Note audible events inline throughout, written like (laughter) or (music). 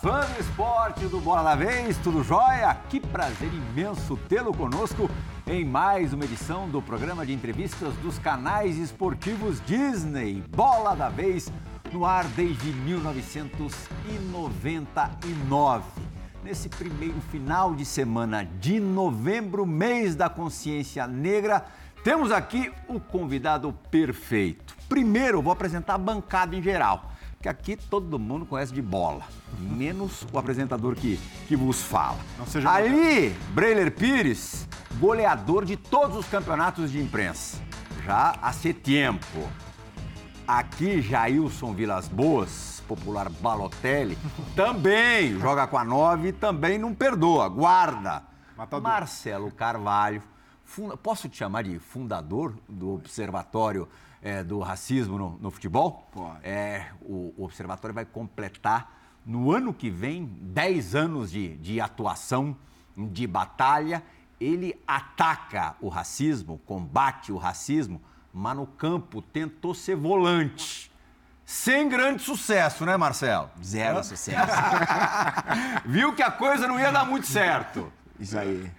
Fã do esporte do Bola da Vez, tudo jóia? Que prazer imenso tê-lo conosco em mais uma edição do programa de entrevistas dos canais esportivos Disney. Bola da Vez, no ar desde 1999. Nesse primeiro final de semana de novembro, mês da consciência negra, temos aqui o convidado perfeito. Primeiro, vou apresentar a bancada em geral, que aqui todo mundo conhece de bola, menos o apresentador que, que vos fala. Ali, Breiler Pires, goleador de todos os campeonatos de imprensa, já há tempo. Aqui, Jailson Vilas Boas, popular Balotelli, (laughs) também joga com a nove e também não perdoa, guarda. Matador. Marcelo Carvalho, funda- posso te chamar de fundador do Observatório eh, do Racismo no, no Futebol? É, o, o Observatório vai completar no ano que vem 10 anos de, de atuação, de batalha. Ele ataca o racismo, combate o racismo, mas no campo tentou ser volante. Sem grande sucesso, né, Marcelo? Zero sucesso. (laughs) Viu que a coisa não ia dar muito certo. Isso aí.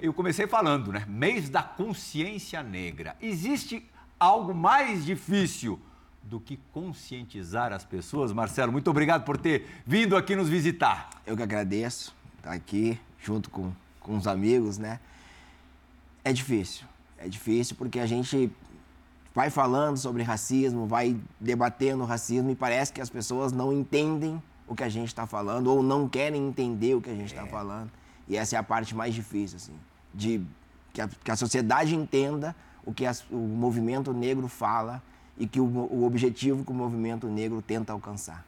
Eu comecei falando, né? Mês da consciência negra. Existe algo mais difícil do que conscientizar as pessoas? Marcelo, muito obrigado por ter vindo aqui nos visitar. Eu que agradeço estar aqui junto com, com os amigos, né? É difícil. É difícil porque a gente vai falando sobre racismo, vai debatendo racismo e parece que as pessoas não entendem o que a gente está falando ou não querem entender o que a gente está falando. E essa é a parte mais difícil, assim, de que a, que a sociedade entenda o que as- o movimento negro fala e que o, o objetivo que o movimento negro tenta alcançar.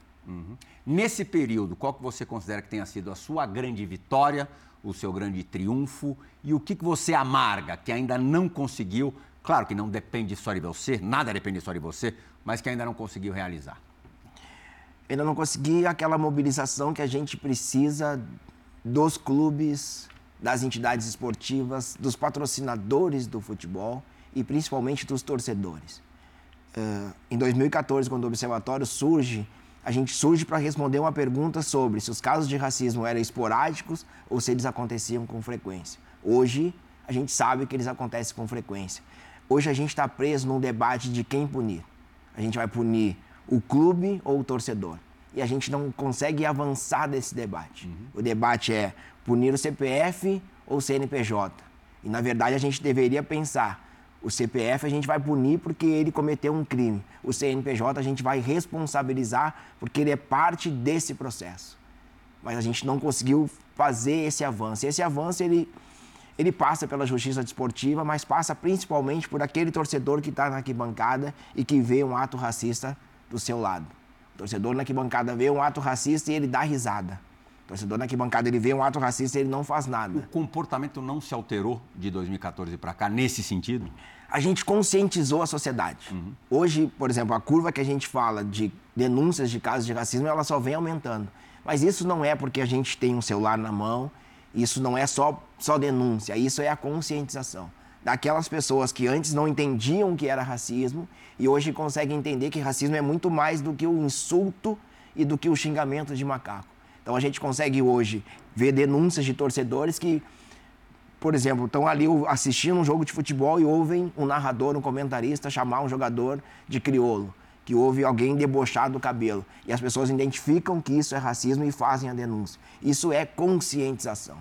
Nesse período, qual que você considera que tenha sido a sua grande vitória, o seu grande triunfo e o que, que você amarga, que ainda não conseguiu? Claro que não depende só de você, nada depende só de você, mas que ainda não conseguiu realizar. ainda não consegui aquela mobilização que a gente precisa dos clubes, das entidades esportivas, dos patrocinadores do futebol e principalmente dos torcedores. Eh, em 2014, quando o observatório surge, a gente surge para responder uma pergunta sobre se os casos de racismo eram esporádicos ou se eles aconteciam com frequência. Hoje, a gente sabe que eles acontecem com frequência. Hoje, a gente está preso num debate de quem punir. A gente vai punir o clube ou o torcedor. E a gente não consegue avançar desse debate. O debate é punir o CPF ou o CNPJ. E, na verdade, a gente deveria pensar: o CPF a gente vai punir porque ele cometeu um crime. O CNPJ a gente vai responsabilizar porque ele é parte desse processo. Mas a gente não conseguiu fazer esse avanço. Esse avanço, ele, ele passa pela justiça desportiva, mas passa principalmente por aquele torcedor que está na arquibancada e que vê um ato racista do seu lado. O torcedor na arquibancada vê um ato racista e ele dá risada. O torcedor na arquibancada ele vê um ato racista e ele não faz O nada. comportamento não se alterou de 2014 para cá nesse sentido? a gente conscientizou a sociedade. Hoje, por exemplo, a curva que a gente fala de denúncias de casos de racismo, ela só vem aumentando. Mas isso não é porque a gente tem um celular na mão, isso não é só, só denúncia, isso é a conscientização. Daquelas pessoas que antes não entendiam o que era racismo e hoje conseguem entender que racismo é muito mais do que o insulto e do que o xingamento de macaco. Então a gente consegue hoje ver denúncias de torcedores que por exemplo, estão ali assistindo um jogo de futebol e ouvem um narrador, um comentarista chamar um jogador de criolo, que ouve alguém debochar do cabelo. E as pessoas identificam que isso é racismo e fazem a denúncia. Isso é conscientização.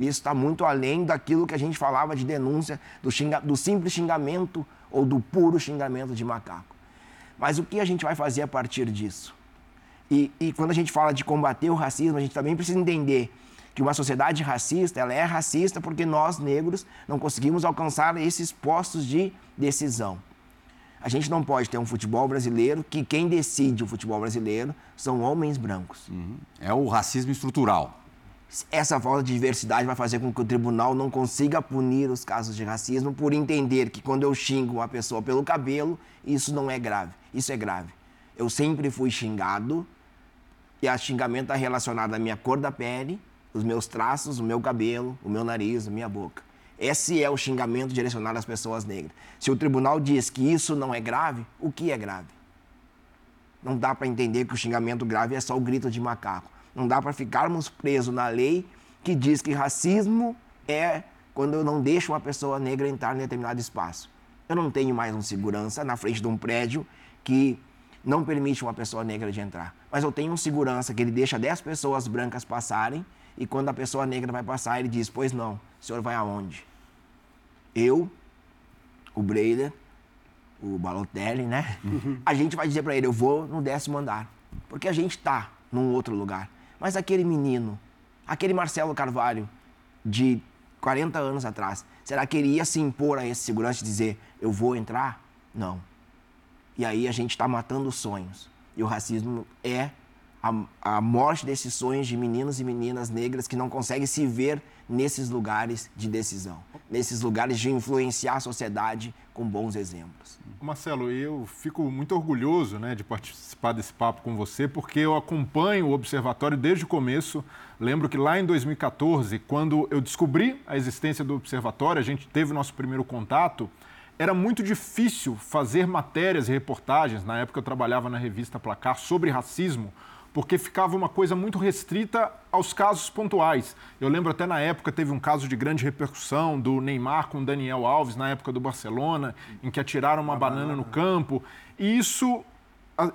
Isso está muito além daquilo que a gente falava de denúncia, do, xinga- do simples xingamento ou do puro xingamento de macaco. Mas o que a gente vai fazer a partir disso? E, e quando a gente fala de combater o racismo, a gente também precisa entender que uma sociedade racista, ela é racista porque nós, negros, não conseguimos alcançar esses postos de decisão. A gente não pode ter um futebol brasileiro que quem decide o futebol brasileiro são homens brancos. É o racismo estrutural. Essa falta de diversidade vai fazer com que o tribunal não consiga punir os casos de racismo por entender que quando eu xingo uma pessoa pelo cabelo, isso não é grave. Isso é grave. Eu sempre fui xingado e a xingamento está relacionado à minha cor da pele, os meus traços, o meu cabelo, o meu nariz, a minha boca. Esse é o xingamento direcionado às pessoas negras. Se o tribunal diz que isso não é grave, o que é grave? Não dá para entender que o xingamento grave é só o grito de macaco. Não dá para ficarmos presos na lei que diz que racismo é quando eu não deixo uma pessoa negra entrar em determinado espaço. Eu não tenho mais um segurança na frente de um prédio que não permite uma pessoa negra de entrar. Mas eu tenho um segurança que ele deixa 10 pessoas brancas passarem e quando a pessoa negra vai passar, ele diz: Pois não, o senhor vai aonde? Eu, o Breider, o Balotelli, né? Uhum. A gente vai dizer para ele: Eu vou no décimo andar. Porque a gente está num outro lugar. Mas aquele menino, aquele Marcelo Carvalho, de 40 anos atrás, será que ele ia se impor a esse segurança e dizer: Eu vou entrar? Não. E aí a gente está matando sonhos. E o racismo é a, a morte desses sonhos de meninos e meninas negras que não conseguem se ver nesses lugares de decisão, nesses lugares de influenciar a sociedade com bons exemplos. Marcelo, eu fico muito orgulhoso né, de participar desse papo com você, porque eu acompanho o Observatório desde o começo. Lembro que lá em 2014, quando eu descobri a existência do Observatório, a gente teve nosso primeiro contato, era muito difícil fazer matérias e reportagens. Na época eu trabalhava na revista Placar sobre racismo, porque ficava uma coisa muito restrita aos casos pontuais. Eu lembro até na época teve um caso de grande repercussão do Neymar com Daniel Alves na época do Barcelona, em que atiraram uma banana no campo, e isso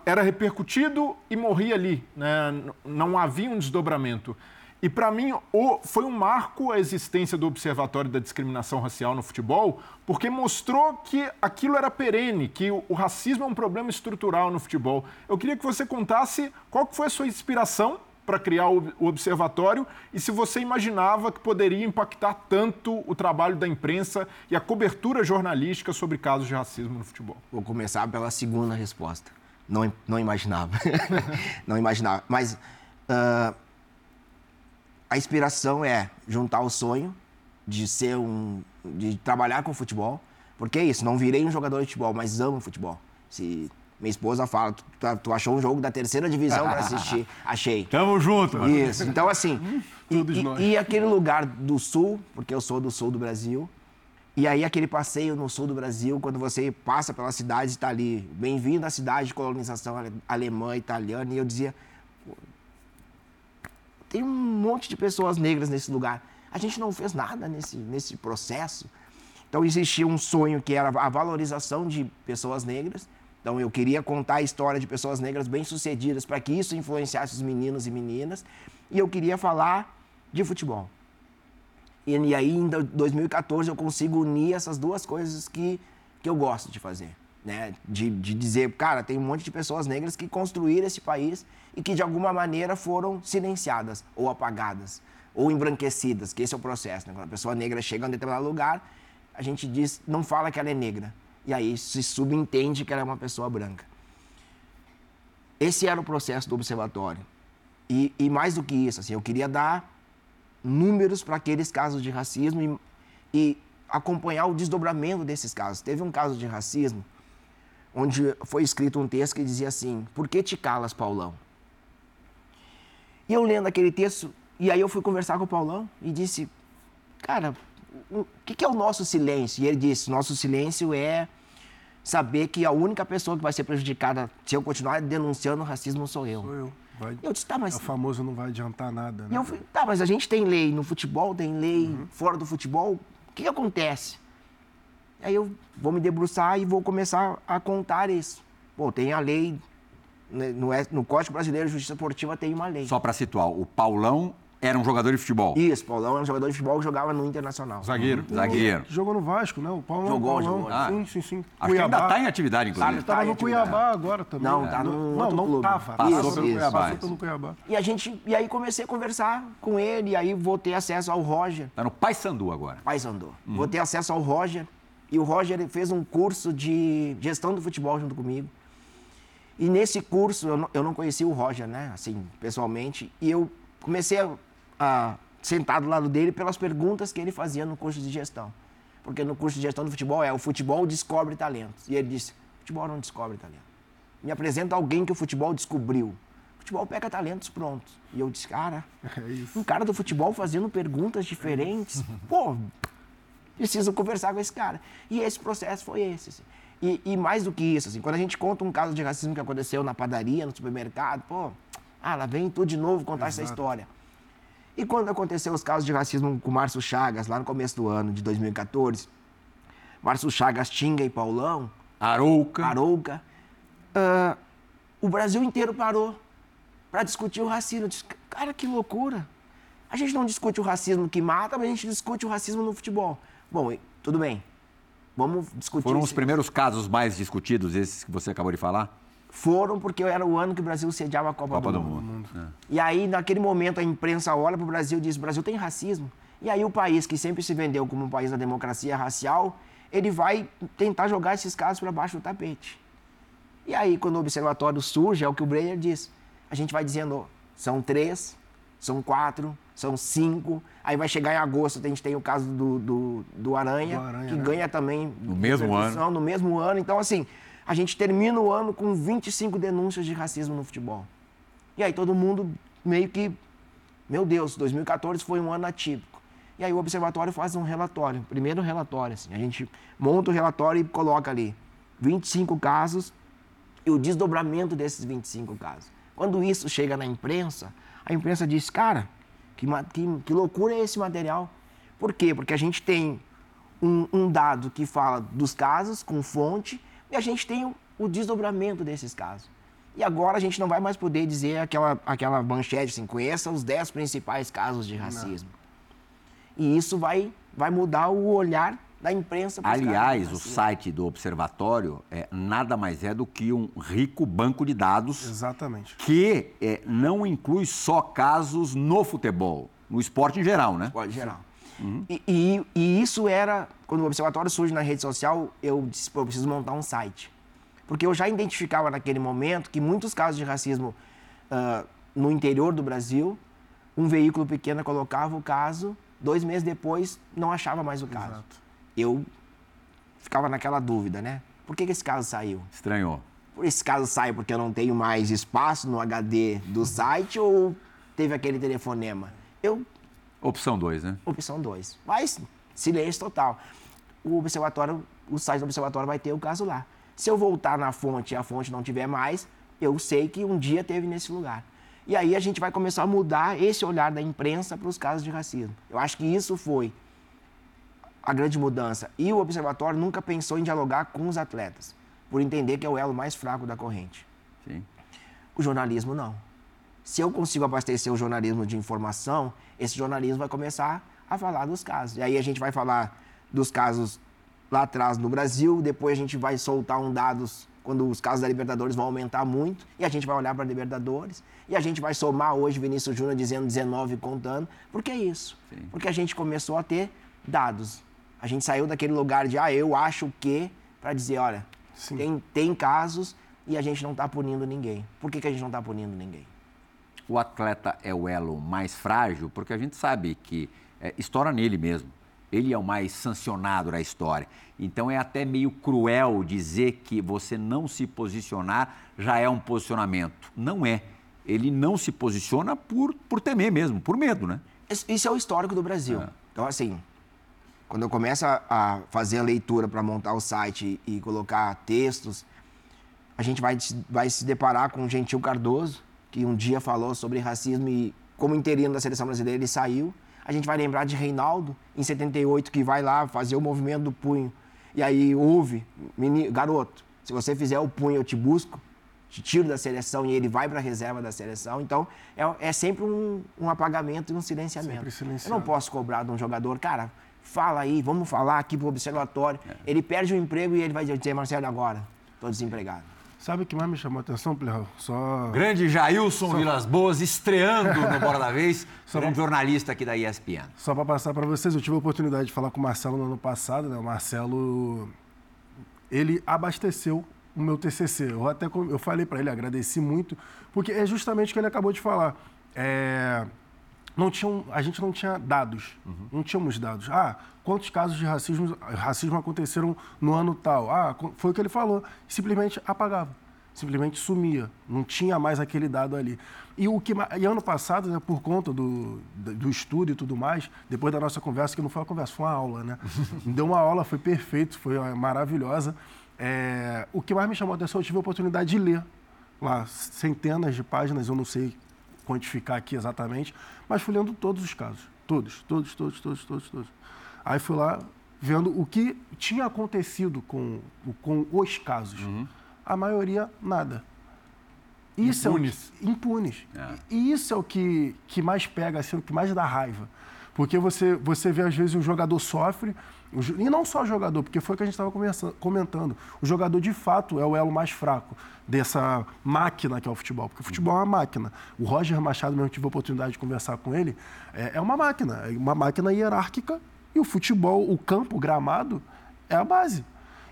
era repercutido e morria ali, né? não havia um desdobramento. E para mim o, foi um marco a existência do Observatório da Discriminação Racial no futebol, porque mostrou que aquilo era perene, que o, o, racismo é um problema estrutural no futebol. Eu queria que você contasse qual foi a sua inspiração para criar o, o observatório e se você imaginava que poderia impactar tanto o trabalho da imprensa e a cobertura jornalística sobre casos de racismo no futebol. Vou começar pela segunda resposta. Não, não imaginava. (laughs) não imaginava. Mas uh, a inspiração é juntar o sonho de ser um. de trabalhar com futebol. Porque é isso, não virei um jogador de futebol, mas amo futebol. Se minha esposa fala, tu, tu achou um jogo da terceira divisão para assistir. (laughs) Achei. Tamo junto, mano. Isso. Então, assim. (laughs) e, e, e, aquele lugar do sul, porque eu sou do sul do Brasil. E aí, aquele passeio no sul do Brasil, quando você passa pela cidade, está ali, bem-vindo à cidade de colonização alemã, italiana. E eu dizia, tem um monte de pessoas negras nesse lugar. A gente não fez nada nesse, nesse processo. Então existia um sonho que era a valorização de pessoas negras. Então eu queria contar a história de pessoas negras bem-sucedidas para que isso influenciasse os meninos e meninas. E eu queria falar de futebol. E, e aí em 2014 eu consigo unir essas duas coisas que, que eu gosto de fazer né? De, de dizer, cara, tem um monte de pessoas negras que construíram esse país e que de alguma maneira foram silenciadas ou apagadas ou embranquecidas, que esse é o processo. Né? Quando a pessoa negra chega a um determinado lugar, a gente diz, não fala que ela é negra. E aí se subentende que ela é uma pessoa branca. Esse era o processo do observatório. E, e mais do que isso, assim, eu queria dar números para aqueles casos de racismo e, e acompanhar o desdobramento desses casos. Teve um caso de racismo onde foi escrito um texto que dizia assim: Por que te calas, Paulão? E eu lendo aquele texto, e aí eu fui conversar com o Paulão e disse: Cara, o que é o nosso silêncio? E ele disse: Nosso silêncio é saber que a única pessoa que vai ser prejudicada se eu continuar denunciando o racismo sou eu. Sou eu. Vai, eu disse, tá, mas... É o famoso não vai adiantar nada, né? E eu fui, tá, mas a gente tem lei no futebol, tem lei uhum. fora do futebol. O que, que acontece? Aí eu vou me debruçar e vou começar a contar isso. Pô, tem a lei, né, no, no Código Brasileiro de Justiça Esportiva tem uma lei. Só para situar, o Paulão era um jogador de futebol. Isso, Paulão era um jogador de futebol que jogava no Internacional. Zagueiro. Uhum. Zagueiro. Jogou no Vasco, né? O Paulão. Jogou, Paulão. jogou. Ah, sim, sim, sim. Acho Cuiabá. que ainda está em atividade, inclusive. Ele estava no Cuiabá agora também. Não, tá no Não, não clube. tava. Passou isso, pelo isso. Cuiabá. Passou pelo Cuiabá. E, a gente, e aí comecei a conversar com ele, e aí vou ter acesso ao Roger. Está no Paysandu agora. Paysandu. Uhum. Vou ter acesso ao Roger. E o Roger fez um curso de gestão do futebol junto comigo. E nesse curso, eu não, eu não conhecia o Roger, né, assim, pessoalmente, e eu comecei a, a sentar do lado dele pelas perguntas que ele fazia no curso de gestão. Porque no curso de gestão do futebol é o futebol descobre talentos. E ele disse: futebol não descobre talento. Me apresenta alguém que o futebol descobriu. O futebol pega talentos prontos. E eu disse: cara, (laughs) é um cara do futebol fazendo perguntas diferentes. Pô, preciso conversar com esse cara. E esse processo foi esse. Assim. E, e, mais do que isso, assim, quando a gente conta um caso de racismo que aconteceu na padaria, no supermercado, pô, Ah, lá vem tudo de novo contar essa história. E quando aconteceu os casos de racismo com o Márcio Chagas, lá no começo do ano de 2014, Márcio Chagas, Tinga e Paulão, Arouca. Arouca, ah, o Brasil inteiro parou para discutir o racismo. Eu disse, cara, que loucura. A gente não discute o racismo que mata, mas a gente discute o racismo no futebol. Bom, tudo bem. Vamos discutir Foram os primeiros casos mais discutidos, esses que você acabou de falar? Foram porque era o ano que o Brasil sediava a Copa, Copa do, do Mundo. Mundo. É. E aí, naquele momento, a imprensa olha para o Brasil e diz: o Brasil tem racismo. E aí, o país que sempre se vendeu como um país da democracia racial, ele vai tentar jogar esses casos para baixo do tapete. E aí, quando o observatório surge, é o que o Breyer diz: a gente vai dizendo, são três, são quatro, são cinco. Aí vai chegar em agosto, a gente tem o caso do, do, do Aranha, Do Aranha, que né? ganha também. No mesmo ano. No mesmo ano. Então, assim, a gente termina o ano com 25 denúncias de racismo no futebol. E aí todo mundo meio que, meu Deus, 2014 foi um ano atípico. E aí o observatório faz um relatório, primeiro relatório, assim, a gente monta o relatório e coloca ali 25 casos e o desdobramento desses 25 casos. Quando isso chega na imprensa, a imprensa diz, cara, que, que, que loucura é esse material. Por quê? Porque a gente tem um, um dado que fala dos casos com fonte e a gente tem o, o desdobramento desses casos. E agora a gente não vai mais poder dizer aquela, aquela manchete assim, conheça os 10 principais casos de racismo. E isso vai, vai mudar o olhar da imprensa. Aliás, o racismo. site do Observatório é, nada mais é do que um rico banco de dados Exatamente. que é, não inclui só casos no futebol, no esporte em geral, né? Pode geral. E, e- e isso era, quando o observatório surge na rede social, eu disse, pô, eu preciso montar um site. Porque eu já identificava naquele momento que muitos casos de racismo ah, no interior do Brasil, um veículo pequeno colocava o caso, dois meses depois não achava mais o caso. Exato. Eu ficava naquela dúvida, né? Por que, que esse caso saiu? Estranhou. Por esse caso sai porque eu não tenho mais espaço no HD do site ou teve aquele telefonema? Eu Opção 2, né? opção 2. Mas silêncio total. O observatório, o site do observatório vai ter o caso lá. Se eu voltar na fonte e a fonte não tiver mais, eu sei que um dia teve nesse lugar. E aí a gente vai começar a mudar esse olhar da imprensa para os casos de racismo. Eu acho que isso foi a grande mudança. E o observatório nunca pensou em dialogar com os atletas, por entender que é o elo mais fraco da corrente. Sim. O jornalismo não. Se eu consigo abastecer o jornalismo de informação, esse jornalismo vai começar a falar dos casos. E aí a gente vai falar dos casos lá atrás no Brasil, depois a gente vai soltar um dados quando os casos da Libertadores vão aumentar muito, e a gente vai olhar para a Libertadores, e a gente vai somar hoje Vinícius Júnior dizendo 19 e contando. Por que isso? Sim. Porque a gente começou a ter dados. A gente saiu daquele lugar de, ah, eu acho que, para dizer, olha, Sim. tem, tem casos e a gente não está punindo ninguém. Por que, que a gente não está punindo ninguém? O atleta é o elo mais frágil porque a gente sabe que é, estoura nele mesmo. Ele é o mais sancionado da história. Então é até meio cruel dizer que você não se posicionar já é um posicionamento. Não é. Ele não se posiciona por, por temer mesmo, por medo, né? Isso isso é o histórico do Brasil. Então, assim, quando eu começo a- a fazer a leitura para montar o site e colocar textos, a gente vai, se- vai se deparar com o Gentil Cardoso, que um dia falou sobre racismo e, como interino da seleção brasileira, ele saiu. A gente vai lembrar de Reinaldo, em 78, que vai lá fazer o movimento do punho. E aí ouve, "Meni- garoto, se você fizer o punho, eu te busco, te tiro da seleção e ele vai para a reserva da seleção. Então, é, é sempre um, um apagamento e um silenciamento. Eu não posso cobrar de um jogador, cara, fala aí, vamos falar aqui pro observatório. Ele perde o emprego e ele vai dizer, Marcelo, agora, estou desempregado. Sabe o que mais me chamou a atenção, Plirral? Só. Grande Jailson Vilas Boas estreando no Bora da Vez, (laughs) grande jornalista aqui da ESPN. Só para passar para vocês, eu tive a oportunidade de falar com o Marcelo no ano passado, né? O Marcelo, ele abasteceu o meu TCC. Eu até eu falei para ele, agradeci muito, porque é justamente o que ele acabou de falar. É, não tinham, a gente não tinha dados, não tínhamos dados. Ah, quantos casos de racismo, racismo aconteceram no ano tal? Ah, foi o que ele falou. Simplesmente apagava, simplesmente sumia, não tinha mais aquele dado ali. E o que e ano passado, né, por conta do, do do estudo e tudo mais, depois da nossa conversa, que não foi uma conversa, foi uma aula, né? (laughs) Deu uma aula, foi perfeito, foi ó, maravilhosa. É, o que mais me chamou a atenção, eu tive a oportunidade de ler lá centenas de páginas, eu não sei quantificar aqui exatamente, mas fui lendo todos os casos. Todos, todos, todos, todos, todos, todos. Aí fui lá vendo o que tinha acontecido com, com os casos. Uhum. A maioria, nada. Isso impunes. É o, impunes. É. E isso é o que, que mais pega, assim, o que mais dá raiva. Porque você, você vê, às vezes, o jogador sofre, e não só jogador, porque foi o que a gente estava comentando. O jogador, de fato, é o elo mais fraco dessa máquina que é o futebol. Porque o futebol é uma máquina. O Roger Machado, mesmo tive a oportunidade de conversar com ele, é, é uma máquina. É uma máquina hierárquica. E o futebol, o campo, o gramado, é a base.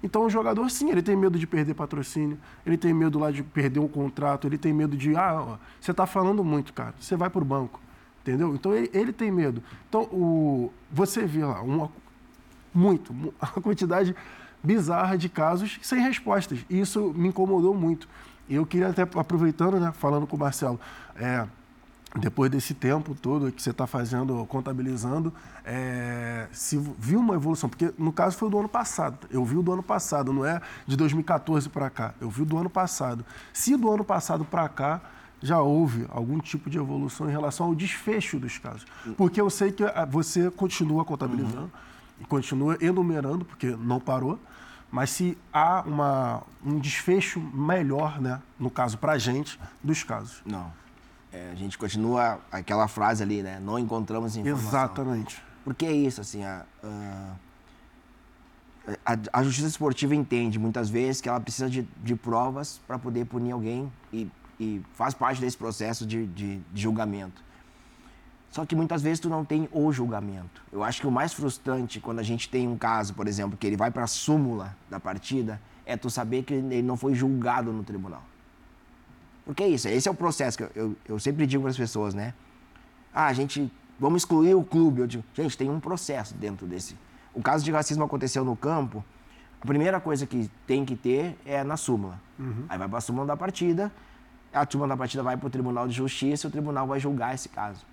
Então o jogador, sim, ele tem medo de perder patrocínio, ele tem medo lá de perder um contrato, ele tem medo de, ah, você está falando muito, cara, você vai para o banco. Entendeu? Então ele, ele tem medo. Então o, você vê lá uma, muito, uma (laughs) quantidade bizarra de casos sem respostas. E isso me incomodou muito. Eu queria até, aproveitando, né, falando com o Marcelo, é, depois desse tempo todo que você está fazendo, contabilizando, é, se viu uma evolução, porque no caso foi do ano passado, eu vi o do ano passado, não é de 2014 para cá, eu vi o do ano passado. Se do ano passado para cá já houve algum tipo de evolução em relação ao desfecho dos casos, porque eu sei que ah, você continua contabilizando, uhum. E continua enumerando, porque não parou, mas se há uma, um desfecho melhor, né, no caso para a gente, dos casos. Não. É, a gente continua aquela frase ali, né? Não encontramos informação. Exatamente. Porque é isso, assim, a, a, a, justiça esportiva entende muitas vezes que ela precisa de, de provas para poder punir alguém e, e, faz parte desse processo de, de, de julgamento. Só que muitas vezes tu não tem o julgamento. Eu acho que o mais frustrante quando a gente tem um caso, por exemplo, que ele vai para a súmula da partida, é tu saber que ele não foi julgado no tribunal. Porque é isso, esse é o processo que eu, eu, eu sempre digo para as pessoas, né? Ah, a gente, vamos excluir o clube. Eu digo, gente, tem um processo dentro desse. O caso de racismo aconteceu no campo, a primeira coisa que tem que ter é na súmula. Uhum. Aí vai para a súmula da partida, a súmula da partida vai para o Tribunal de Justiça e o tribunal vai julgar esse caso.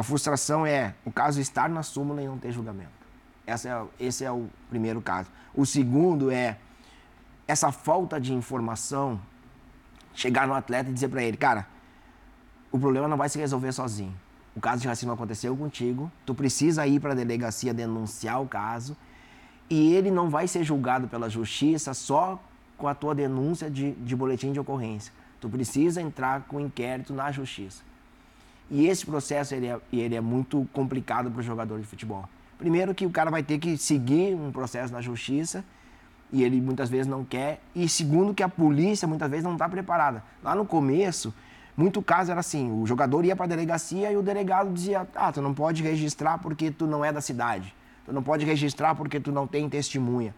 A frustração é o caso estar na súmula e não ter julgamento. Essa é, esse é o primeiro caso. O segundo é essa falta de informação chegar no atleta e dizer para ele, cara, o problema não vai se resolver sozinho. O caso de racismo aconteceu contigo, tu precisa ir para a delegacia denunciar o caso e ele não vai ser julgado pela justiça só com a tua denúncia de, de boletim de ocorrência. Tu precisa entrar com inquérito na justiça. E esse processo ele é, ele é muito complicado para o jogador de futebol. Primeiro que o cara vai ter que seguir um processo na justiça e ele muitas vezes não quer. E segundo, que a polícia muitas vezes não está preparada. Lá no começo, muito caso era assim: o jogador ia para a delegacia e o delegado dizia: ah, tu não pode registrar porque tu não é da cidade. Tu não pode registrar porque tu não tem testemunha.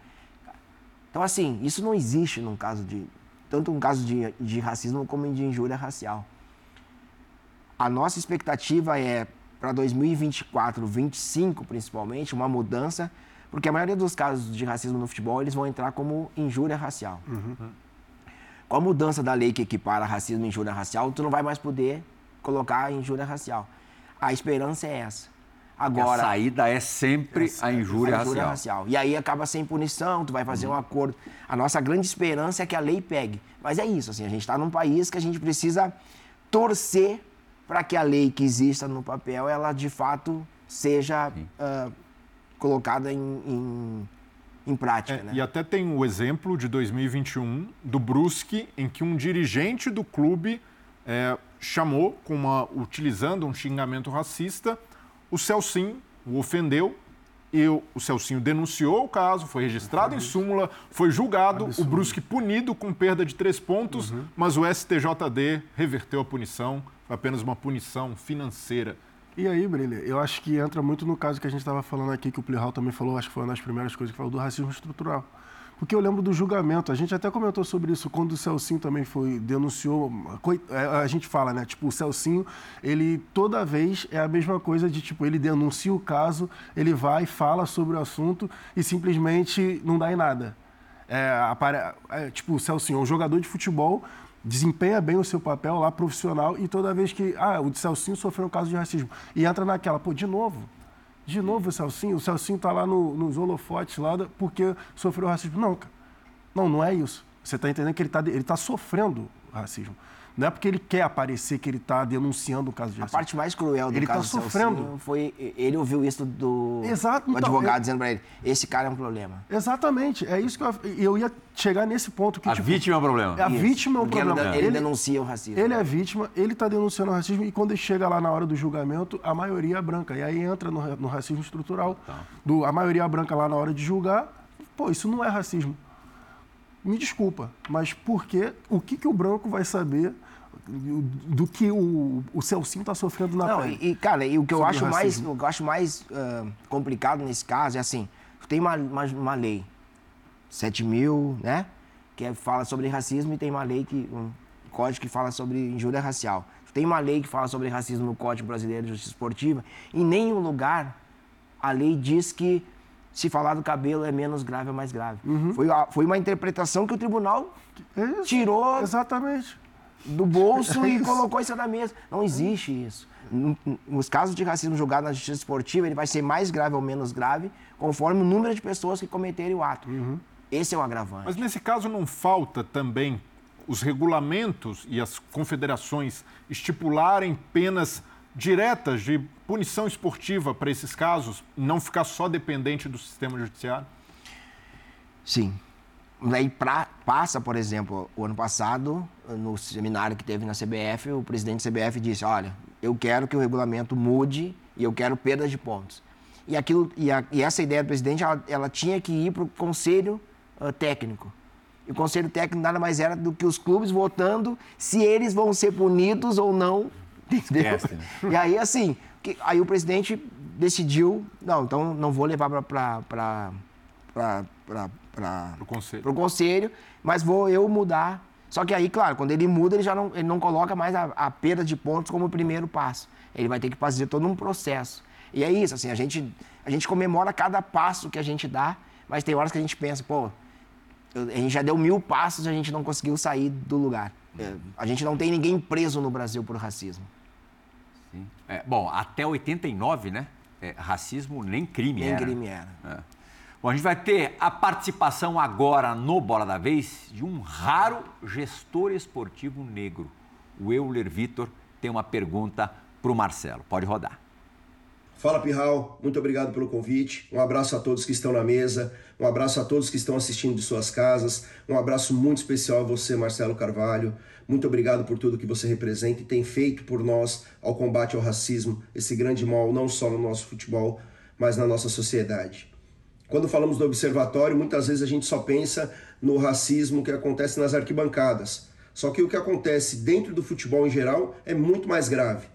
Então, assim, isso não existe num caso de. Tanto um caso de, de racismo como de injúria racial. A nossa expectativa é para 2024, 2025 principalmente, uma mudança porque a maioria dos casos de racismo no futebol, eles vão entrar como injúria racial. Uhum. Com a mudança da lei que equipara racismo e injúria racial, tu não vai mais poder colocar injúria racial. A esperança é essa. Agora, a saída é sempre a injúria, a injúria racial. racial. E aí acaba sem punição, tu vai fazer uhum. um acordo. A nossa grande esperança é que a lei pegue. Mas é isso, assim, a gente está num país que a gente precisa torcer para que a lei que exista no papel, ela de fato seja uh, colocada em, em, em prática. É, né? E até tem o exemplo de 2021 do Brusque, em que um dirigente do clube é, chamou, com uma, utilizando um xingamento racista, o Celcinho, o ofendeu, e o, Celcinho denunciou o caso, foi registrado em súmula, foi julgado, Absurdo. o Brusque punido com perda de três pontos, uhum. mas o STJD reverteu a punição, foi apenas uma punição financeira. E aí, Brilha, eu acho que entra muito no caso que a gente estava falando aqui, que o Plihal também falou, acho que foi uma das primeiras coisas que falou, do racismo estrutural. Porque eu lembro do julgamento, a gente até comentou sobre isso, quando o Celcinho também foi, denunciou, é, a gente fala, né, tipo, o Celcinho, ele toda vez é a mesma coisa de, tipo, ele denuncia o caso, ele vai, fala sobre o assunto e simplesmente não dá em nada. É, apare... é, tipo, o Celcinho, um jogador de futebol, desempenha bem o seu papel lá profissional e toda vez que, ah, o Celcinho sofreu um caso de racismo. E entra naquela, pô, de novo, de novo o Celcinho, o Celcinho tá lá no, nos holofotes lá porque sofreu racismo. Não, cara, não, não é isso. Você está entendendo que ele está ele tá sofrendo racismo. Não é porque ele quer aparecer que ele está denunciando o caso de A racismo. parte mais cruel do Ele tá caso do sofrendo. Foi ele ouviu isso do, Exato, do então, advogado eu- dizendo para ele: esse cara é um problema. Exatamente, é isso que eu, eu ia chegar nesse ponto. Que, A tipo, vítima é o problema. A Isso, vítima é o porque ele problema. de- Ele, denuncia o racismo. Ele é vítima, ele está denunciando o racismo e quando ele chega lá na hora do julgamento, a maioria é branca. E aí entra no, no racismo estrutural. Do, a maioria branca lá na hora de julgar, pô, isso não é racismo. Me desculpa, mas por que, o que, que o branco vai saber do, que o, o Celcinho está sofrendo na Não, pele? e, cara, e o que eu acho mais, eu acho mais ah, complicado nesse caso é assim, tem uma, uma, uma lei, 7 mil, né? Que é- fala sobre racismo e tem uma lei que. um código que fala sobre injúria racial. Tem uma lei que fala sobre racismo no Código Brasileiro de Justiça Esportiva. Em nenhum lugar a lei diz que se falar do cabelo é menos grave ou mais grave. Foi, a- foi uma interpretação que o tribunal É tirou Exatamente. Do bolso É e colocou isso na mesa. Não existe isso. Nos casos de racismo julgado na justiça esportiva, ele vai ser mais grave ou menos grave, conforme o número de pessoas que cometerem o ato. Uhum. Esse é o agravante. Mas nesse caso não falta também os regulamentos e as confederações estipularem penas diretas de punição esportiva para esses casos, não ficar só dependente do sistema judiciário? Sim. Daí pra, passa, por exemplo, o ano passado, no seminário que teve na CBF, o presidente da CBF disse, olha, eu quero que o regulamento mude e eu quero perda de pontos. E, aquilo, e, a- e essa ideia do presidente, ela, ela tinha que ir para o conselho ah, técnico. E o conselho técnico nada mais era do que os clubes votando se eles vão ser punidos ou não. Entendeu? Esquece, né? (laughs) E aí, assim, que- aí o presidente decidiu, não, então não vou levar para. Para o conselho, mas vou eu mudar. Só que aí, claro, quando ele muda, ele já não, ele não coloca mais a, a perda de pontos como o primeiro passo. Ele vai ter que fazer todo um processo. E é isso, assim, a gente, a gente comemora cada passo que a gente dá, mas tem horas que a gente pensa, pô, a gente já deu mil passos e a gente não conseguiu sair do lugar. É, a gente não tem ninguém preso no Brasil por racismo. É, bom, até 89, né? É, racismo nem crime Nem era. crime era. Bom, a gente vai ter a participação agora no Bola da Vez de um raro gestor esportivo negro. O Euler Vitor tem uma pergunta para o Marcelo. Pode rodar. Fala Pirral, muito obrigado pelo convite. Um abraço a todos que estão na mesa, um abraço a todos que estão assistindo de suas casas, um abraço muito especial a você, Marcelo Carvalho. Muito obrigado por tudo que você representa e tem feito por nós ao combate ao racismo, esse grande mal não só no nosso futebol, mas na nossa sociedade. Quando falamos do observatório, muitas vezes a gente só pensa no racismo que acontece nas arquibancadas. Só que o que acontece dentro do futebol em geral é muito mais grave,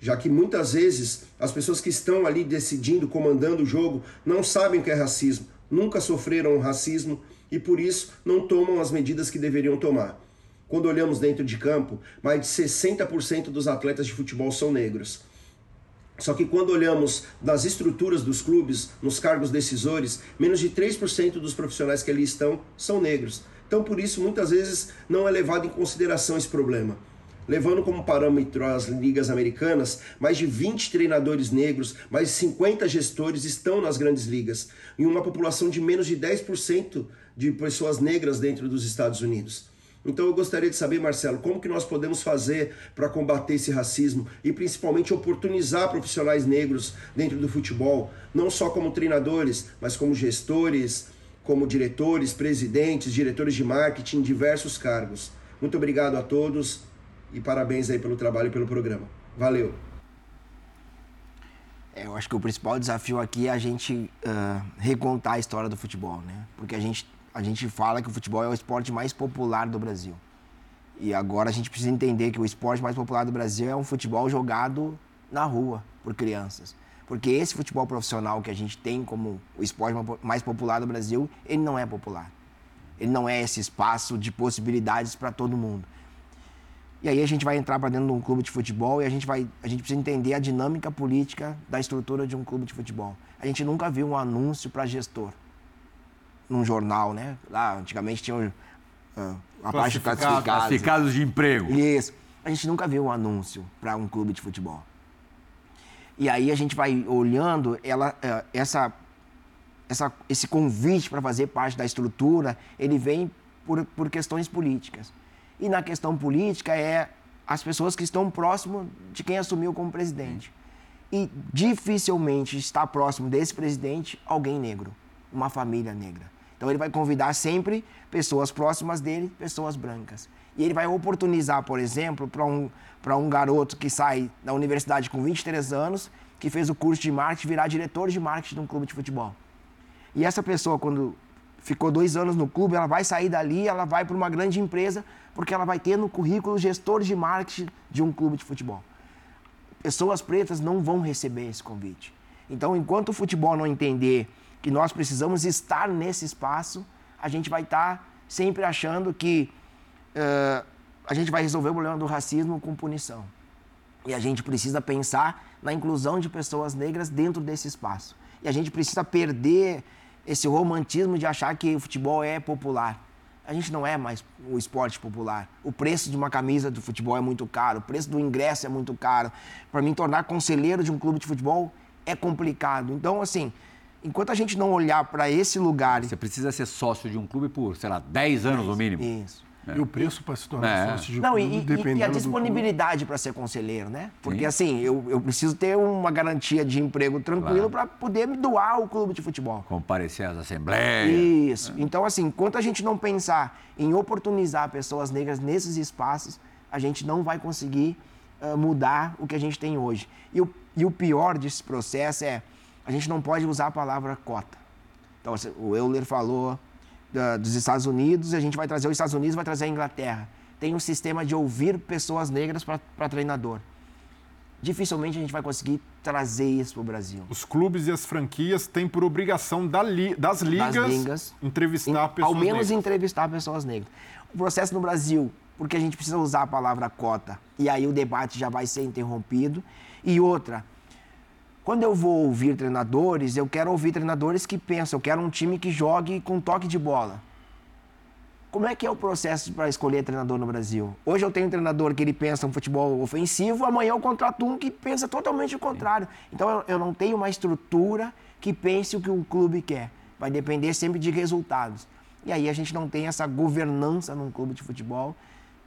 já que muitas vezes as pessoas que estão ali decidindo, comandando o jogo, não sabem o que é racismo, nunca sofreram racismo e por isso não tomam as medidas que deveriam tomar. Quando olhamos dentro de campo, mais de 60% dos atletas de futebol são negros. Só que quando olhamos nas estruturas dos clubes, nos cargos decisores, menos de 3% dos profissionais que ali estão são negros. Então, por isso, muitas vezes não é levado em consideração esse problema. Levando como parâmetro as ligas americanas, mais de 20 treinadores negros, mais de 50 gestores estão nas grandes ligas, em uma população de menos de 10% de pessoas negras dentro dos Estados Unidos. Então eu gostaria de saber, Marcelo, como que nós podemos fazer para combater esse racismo e principalmente oportunizar profissionais negros dentro do futebol, não só como treinadores, mas como gestores, como diretores, presidentes, diretores de marketing, diversos cargos. Muito obrigado a todos e parabéns aí pelo trabalho e pelo programa. Valeu. É, eu acho que o principal desafio aqui é a gente ah, recontar a história do futebol, né? Porque a gente, a gente fala que o futebol é o esporte mais popular do Brasil. E agora a gente precisa entender que o esporte mais popular do Brasil é um futebol jogado na rua por crianças. Porque esse futebol profissional que a gente tem como o esporte mais popular do Brasil, ele não é popular. Ele não é esse espaço de possibilidades para todo mundo. E aí a gente vai entrar para dentro de um clube de futebol e a gente vai, a gente precisa entender a dinâmica política da estrutura de um clube de futebol. A gente nunca viu um anúncio para gestor num jornal, né? Lá antigamente tinha o, ah, a parte de classificados. Classificados de emprego. Isso. A gente nunca viu um anúncio para um clube de futebol. E aí a gente vai olhando ela, eh, essa, essa, esse convite para fazer parte da estrutura, ele vem por, por questões políticas. E na questão política é as pessoas que estão próximo de quem assumiu como presidente. E dificilmente está próximo desse presidente alguém negro, uma família negra. Então ele vai convidar sempre pessoas próximas dele, pessoas brancas. E ele vai oportunizar, por exemplo, para um, um garoto que sai da universidade com 23 anos, que fez o curso de marketing, virar diretor de marketing de um clube de futebol. E essa pessoa, quando ficou dois anos no clube, ela vai sair dali, ela vai para uma grande empresa, porque ela vai ter no currículo gestor de marketing de um clube de futebol. Pessoas pretas não vão receber esse convite. Então, enquanto o futebol não entender que nós precisamos estar nesse espaço, a gente vai estar sempre achando que uh, a gente vai resolver o problema do racismo com punição. E a gente precisa pensar na inclusão de pessoas negras dentro desse espaço. E a gente precisa perder esse romantismo de achar que o futebol é popular. A gente não é mais o esporte popular. O preço de uma camisa do futebol é muito caro, o preço do ingresso é muito caro. Para mim, tornar conselheiro de um clube de futebol é complicado. Então, assim, enquanto a gente não olhar para esse lugar. Você precisa ser sócio de um clube por, sei lá, 10 anos no mínimo. Isso. É. E o preço para se tornar é. sócio de Não, clube, e, dependendo e a disponibilidade para ser conselheiro, né? Porque Sim. assim, eu, eu preciso ter uma garantia de emprego tranquilo claro. para poder me doar ao clube de futebol. Comparecer às assembleias. Isso. É. Então, assim, enquanto a gente não pensar em oportunizar pessoas negras nesses espaços, a gente não vai conseguir uh, mudar o que a gente tem hoje. E o, e o pior desse processo é, a gente não pode usar a palavra cota. Então, o Euler falou da, dos Estados Unidos, a gente vai trazer os Estados Unidos, vai trazer a Inglaterra. Tem um sistema de ouvir pessoas negras para treinador. Dificilmente a gente vai conseguir trazer isso para o Brasil. Os clubes e as franquias têm por obrigação da li, das, ligas das ligas entrevistar em, pessoas Ao menos negras. entrevistar pessoas negras. O processo no Brasil, porque a gente precisa usar a palavra cota, e aí o debate já vai ser interrompido. E outra, quando eu vou ouvir treinadores, eu quero ouvir treinadores que pensam, eu quero um time que jogue com toque de bola. Como é que é o processo para escolher treinador no Brasil? Hoje eu tenho um treinador que ele pensa um futebol ofensivo, amanhã eu contrato um que pensa totalmente o contrário. Então eu, não tenho uma estrutura que pense o que um clube quer. Vai depender sempre de resultados. E aí a gente não tem essa governança num clube de futebol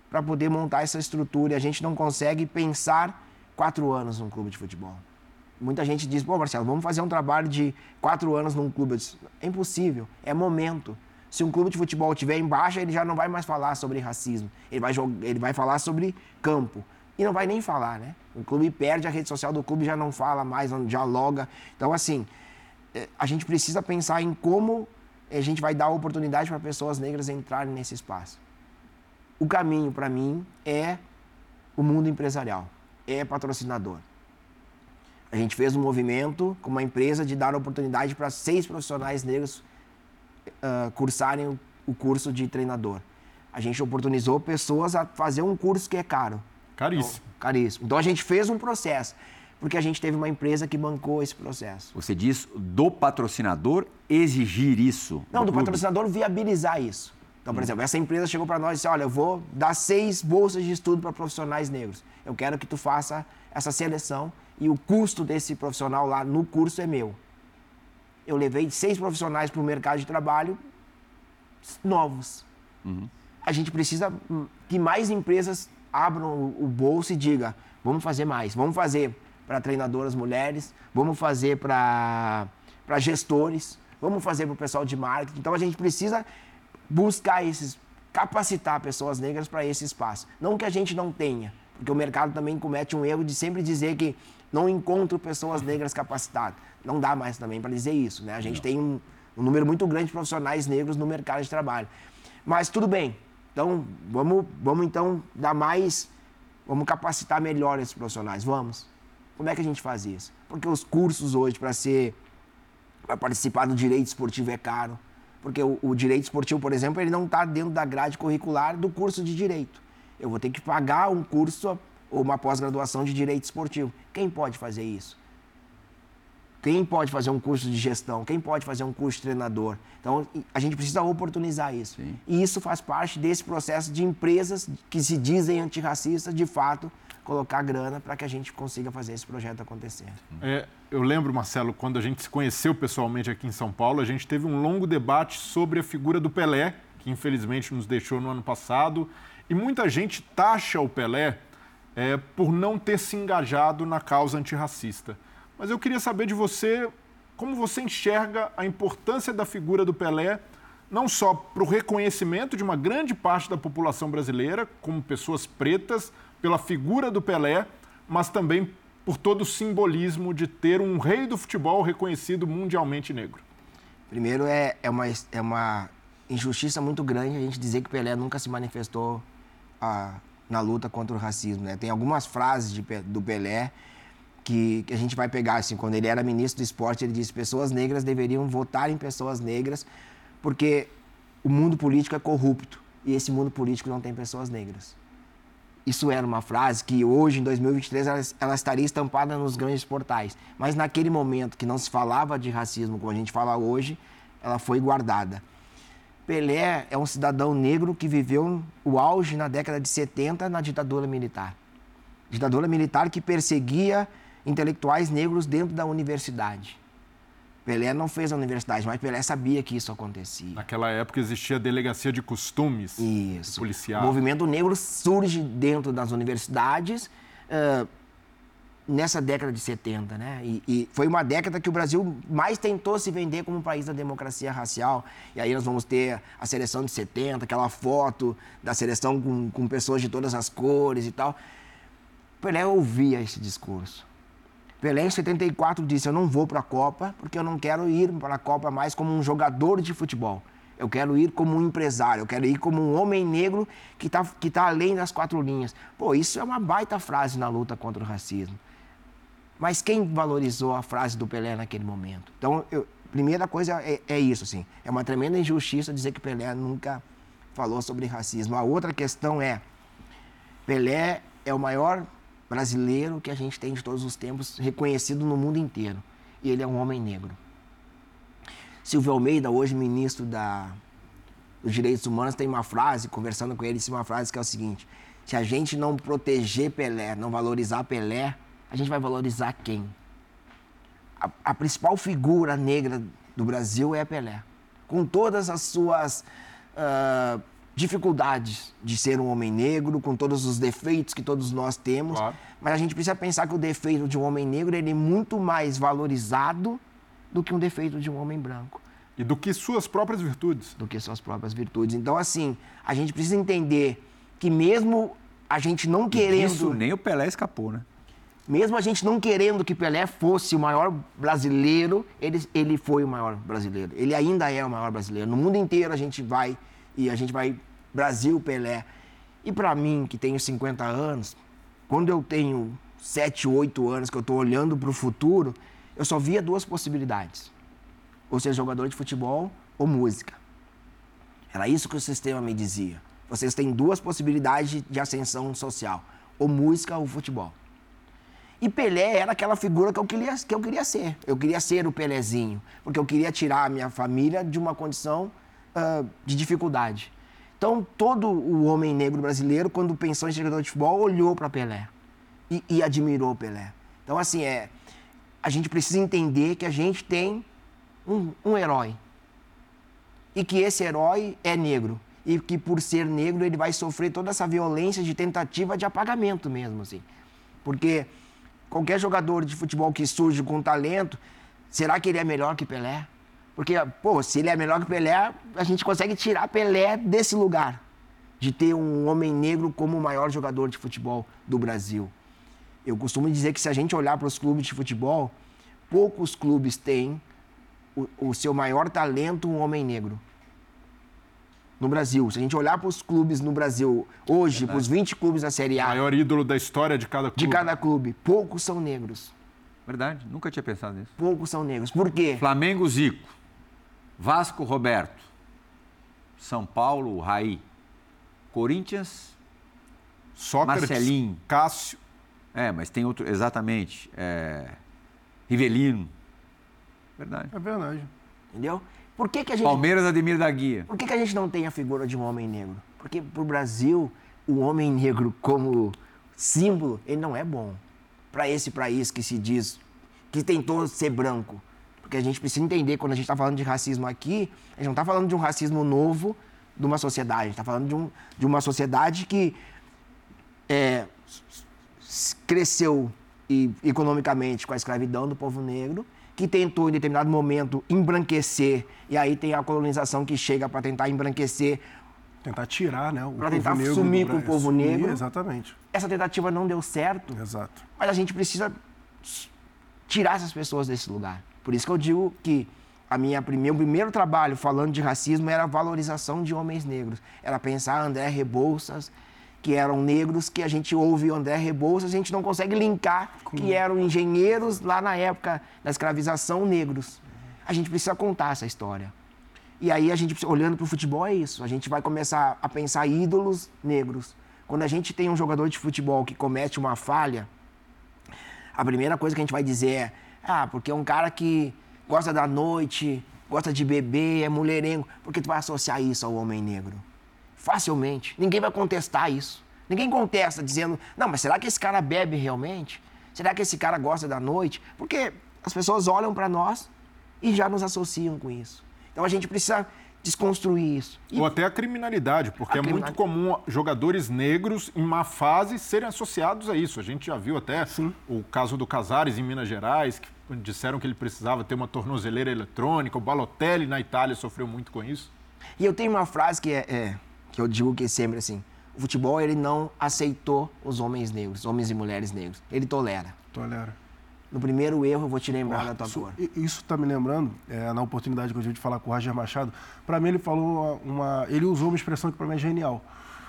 para poder montar essa estrutura. E a gente não consegue pensar quatro anos num clube de futebol. Muita gente diz, pô, Marcelo, vamos fazer um trabalho de quatro anos num clube. Disse, é impossível, é momento. Se um clube de futebol estiver em baixa, ele já não vai mais falar sobre racismo. Ele vai, ele vai falar sobre campo. E não vai nem falar, né? O clube perde, a rede social do clube já não fala mais, não dialoga. Então, assim, é, a gente precisa pensar em como a gente vai dar oportunidade para pessoas negras entrarem nesse espaço. O caminho, para mim, é o mundo empresarial, é patrocinador. A gente fez um movimento com uma empresa de dar oportunidade para seis profissionais negros uh, cursarem o, o, curso de treinador. A gente oportunizou pessoas a fazer um curso que é caro. Caríssimo. Então, caríssimo. Então a gente fez um processo, porque a gente teve uma empresa que bancou esse processo. Você diz do patrocinador exigir isso? Não, do, do patrocinador viabilizar isso. Então, por hum. exemplo, essa empresa chegou para nós e disse: Olha, eu vou dar seis bolsas de estudo para profissionais negros. Eu quero que tu faça essa seleção e o custo desse profissional lá no curso é meu. Eu levei seis profissionais para o mercado de trabalho novos. Uhum. A gente precisa que mais empresas abram o bolso e digam: vamos fazer mais, vamos fazer para treinadoras mulheres, vamos fazer para gestores, vamos fazer para o pessoal de marketing. Então a gente precisa buscar esses, capacitar pessoas negras para esse espaço. Não que a gente não tenha, porque o mercado também comete um erro de sempre dizer que não encontro pessoas negras capacitadas. Não dá mais também para dizer isso, né? A gente não. tem um, um, número muito grande de profissionais negros no mercado de trabalho. Mas tudo bem. Então, vamos, vamos então dar mais, vamos capacitar melhor esses profissionais, vamos. Como é que a gente faz isso? Porque os cursos hoje para ser para participar do direito esportivo é caro. Porque o, o direito esportivo, por exemplo, ele não está dentro da grade curricular do curso de direito. Eu vou ter que pagar um curso uma pós-graduação de direito esportivo. Quem pode fazer isso? Quem pode fazer um curso de gestão? Quem pode fazer um curso de treinador? Então, a gente precisa oportunizar isso. Sim. E isso faz parte desse processo de empresas que se dizem antirracistas, de fato, colocar grana para que a gente consiga fazer esse projeto acontecer. É, eu lembro, Marcelo, quando a gente se conheceu pessoalmente aqui em São Paulo, a gente teve um longo debate sobre a figura do Pelé, que infelizmente nos deixou no ano passado. E muita gente taxa o Pelé é, por não ter se engajado na causa antirracista. Mas eu queria saber de você como você enxerga a importância da figura do Pelé, não só para o reconhecimento de uma grande parte da população brasileira, como pessoas pretas, pela figura do Pelé, mas também por todo o simbolismo de ter um rei do futebol reconhecido mundialmente negro. Primeiro, é, é, uma, é uma injustiça muito grande a gente dizer que Pelé nunca se manifestou ah, na luta contra o racismo. Né? Tem algumas frases de, do Pelé que, que, a gente vai pegar, assim, quando ele era ministro do esporte, ele disse pessoas negras deveriam votar em pessoas negras, porque o mundo político é corrupto e esse mundo político não tem pessoas negras. Isso era uma frase que hoje, em 2023, ela, ela estaria estampada nos grandes portais. Mas naquele momento que não se falava de racismo como a gente fala hoje, ela foi guardada. Pelé é um cidadão negro que viveu o auge na década de 70 na ditadura militar. Ditadura militar que perseguia intelectuais negros dentro da universidade. Pelé não fez a universidade, mas Pelé sabia que isso acontecia. Naquela época existia a delegacia de costumes isso. policial. O movimento negro surge dentro das universidades uh, nessa década de 70, né? E, e, foi uma década que o Brasil mais tentou se vender como um país da democracia racial. E aí nós vamos ter a seleção de 70, aquela foto da seleção com, com pessoas de todas as cores e tal. Pelé ouvia esse discurso. Pelé, em 74, disse: Eu não vou para a Copa porque eu não quero ir para a Copa mais como um jogador de futebol. Eu quero ir como um empresário, eu quero ir como um homem negro que está que tá além das quatro linhas. Pô, isso é uma baita frase na luta contra o racismo. Mas quem valorizou a frase do Pelé naquele momento? Então, eu, primeira coisa é, é isso, assim. É uma tremenda injustiça dizer que Pelé nunca falou sobre racismo. A outra questão é: Pelé é o maior brasileiro que a gente tem de todos os tempos, reconhecido no mundo inteiro. E ele é um homem negro. Silvio Almeida, hoje ministro da, dos Direitos Humanos, tem uma frase, conversando com ele, disse uma frase que é o seguinte: se a gente não proteger Pelé, não valorizar Pelé, a gente vai valorizar quem? A, a principal figura negra do Brasil é Pelé. Com todas as suas uh, dificuldades de ser um homem negro, com todos os defeitos que todos nós temos. Claro. Mas a gente precisa pensar que o defeito de um homem negro ele é muito mais valorizado do que um defeito de um homem branco. E do que suas próprias virtudes. Do que suas próprias virtudes. Então, assim, a gente precisa entender que mesmo a gente não querendo. Isso nem o Pelé escapou, né? Mesmo a gente não querendo que Pelé fosse o maior brasileiro, ele, ele foi o maior brasileiro. Ele ainda é o maior brasileiro. No mundo inteiro a gente vai e a gente vai Brasil Pelé. E para mim, que tenho 50 anos, quando eu tenho 7, 8 anos, que eu estou olhando para o futuro, eu só via duas possibilidades. Ou ser jogador de futebol ou música. Era isso que o sistema me dizia. Vocês têm duas possibilidades de ascensão social, ou música ou futebol. E Pelé era aquela figura que eu queria, que eu queria ser. Eu queria ser o Pelézinho, porque eu queria tirar a minha família de uma condição uh, de dificuldade. Então, todo o homem negro brasileiro, quando pensou em jogador de futebol, olhou para Pelé e, e admirou Pelé. Então, assim, é, a gente precisa entender que a gente tem um, um herói e que esse herói é negro e que por ser negro ele vai sofrer toda essa violência de tentativa de apagamento mesmo, assim. Porque qualquer jogador de futebol que surge com talento, será que ele é melhor que Pelé? Porque, pô, se ele é melhor que Pelé, a gente consegue tirar Pelé desse lugar. De ter um homem negro como o maior jogador de futebol do Brasil. Eu costumo dizer que se a gente olhar para os clubes de futebol, poucos clubes têm o, o seu maior talento um homem negro. No Brasil. Se a gente olhar para os clubes no Brasil hoje, para os 20 clubes da Série A. O maior ídolo da história de cada clube. De cada clube. Poucos são negros. Verdade, nunca tinha pensado nisso. Poucos são negros. Por quê? Flamengo, Zico. Vasco, Roberto. São Paulo, Raí. Corinthians, Sócrates, Marcelinho. Cássio. É, mas tem outro, exatamente. É, Rivelino. Verdade. É verdade. Entendeu? Por que, que a gente. Palmeiras, Ademir da Guia. Por que, que a gente não tem a figura de um homem negro? Porque para o Brasil, o homem negro como símbolo, ele não é bom. Para esse país que se diz que tentou ser branco. Porque a gente precisa entender, quando a gente está falando de racismo aqui, a gente não está falando de um racismo novo de uma sociedade, a gente está falando de, um, de uma sociedade que é, cresceu e, economicamente com a escravidão do povo negro, que tentou em determinado momento embranquecer, e aí tem a colonização que chega para tentar embranquecer Tentar tirar, né? Para tentar sumir com o povo sumir, negro. Exatamente. Essa tentativa não deu certo. Exato. Mas a gente precisa tirar essas pessoas desse lugar. Por isso que eu digo que a minha meu primeiro trabalho falando de racismo era a valorização de homens negros. Era pensar André Rebouças, que eram negros, que a gente ouve André Rebouças, a gente não consegue linkar que eram engenheiros lá na época da escravização negros. A gente precisa contar essa história. E aí a gente, olhando para o futebol, é isso. A gente vai começar a pensar ídolos negros. Quando a gente tem um jogador de futebol que comete uma falha, a primeira coisa que a gente vai dizer é: ah, porque é um cara que gosta da noite, gosta de beber, é mulherengo. Porque tu vai associar isso ao homem negro? Facilmente. Ninguém vai contestar isso. Ninguém contesta dizendo: não, mas será que esse cara bebe realmente? Será que esse cara gosta da noite? Porque as pessoas olham para nós e já nos associam com isso. Então a gente precisa desconstruir isso. E... Ou até a criminalidade, porque é muito comum jogadores negros em má fase serem associados a isso. A gente já viu até Sim. o caso do Casares em Minas Gerais, que disseram que ele precisava ter uma tornozeleira eletrônica. O Balotelli na Itália sofreu muito com isso. E eu tenho uma frase que é, é que eu digo que sempre assim: o futebol ele não aceitou os homens negros, homens e mulheres negros. Ele tolera. Tolera. No primeiro erro, eu vou te lembrar da tua isso, cor. Isso está me lembrando, é, na oportunidade que eu tive de falar com o Roger Machado, para mim ele falou uma, uma, Ele usou uma expressão que para mim é genial.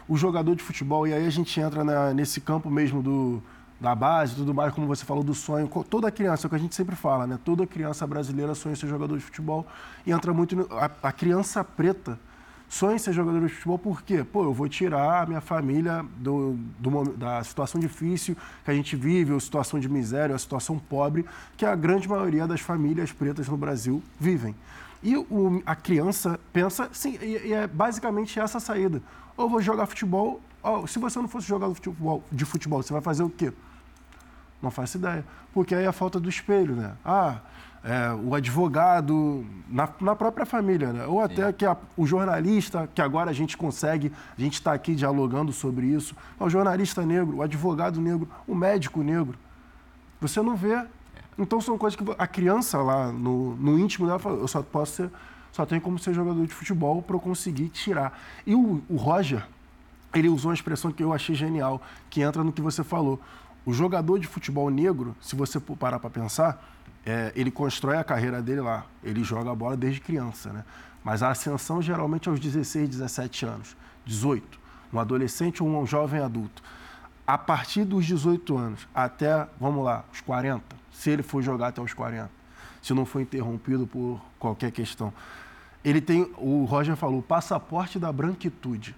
O jogador de futebol, e aí a gente entra na, nesse campo mesmo do, da base, tudo mais, como você falou, do sonho. Toda criança, é o que a gente sempre fala, né? Toda criança brasileira sonha ser jogador de futebol e entra muito. No, a, a criança preta sonha em ser jogador de futebol porque, pô, eu vou tirar a minha família do, do, da situação difícil que a gente vive, ou situação de miséria, ou situação pobre que a grande maioria das famílias pretas no Brasil vivem. E o, a criança pensa, sim, e, e é basicamente essa a saída. Ou vou jogar futebol, ou, se você não fosse jogador de futebol, de futebol, você vai fazer o quê? Não faço ideia. Porque aí é a falta do espelho, né? Ah, é, o advogado na, na, própria família, né? ou até que a, o jornalista, que agora a gente consegue, a gente está aqui dialogando sobre isso, o jornalista negro, o advogado negro, o médico negro. Você não vê. Então são coisas que a criança lá no, no íntimo dela fala, eu só posso ser, só tenho como ser jogador de futebol para eu conseguir tirar. E o, o Roger, ele usou uma expressão que eu achei genial, que entra no que você falou. O jogador de futebol negro, se você parar para pensar, é, ele constrói a carreira dele lá. Ele joga a bola desde criança, né? Mas a ascensão geralmente aos 16, 17 anos, 18. Um adolescente ou um jovem adulto. A partir dos 18 anos até, vamos lá, os 40, se ele for jogar até os 40, se não for interrompido por qualquer questão. Ele tem, o Roger falou, o passaporte da branquitude.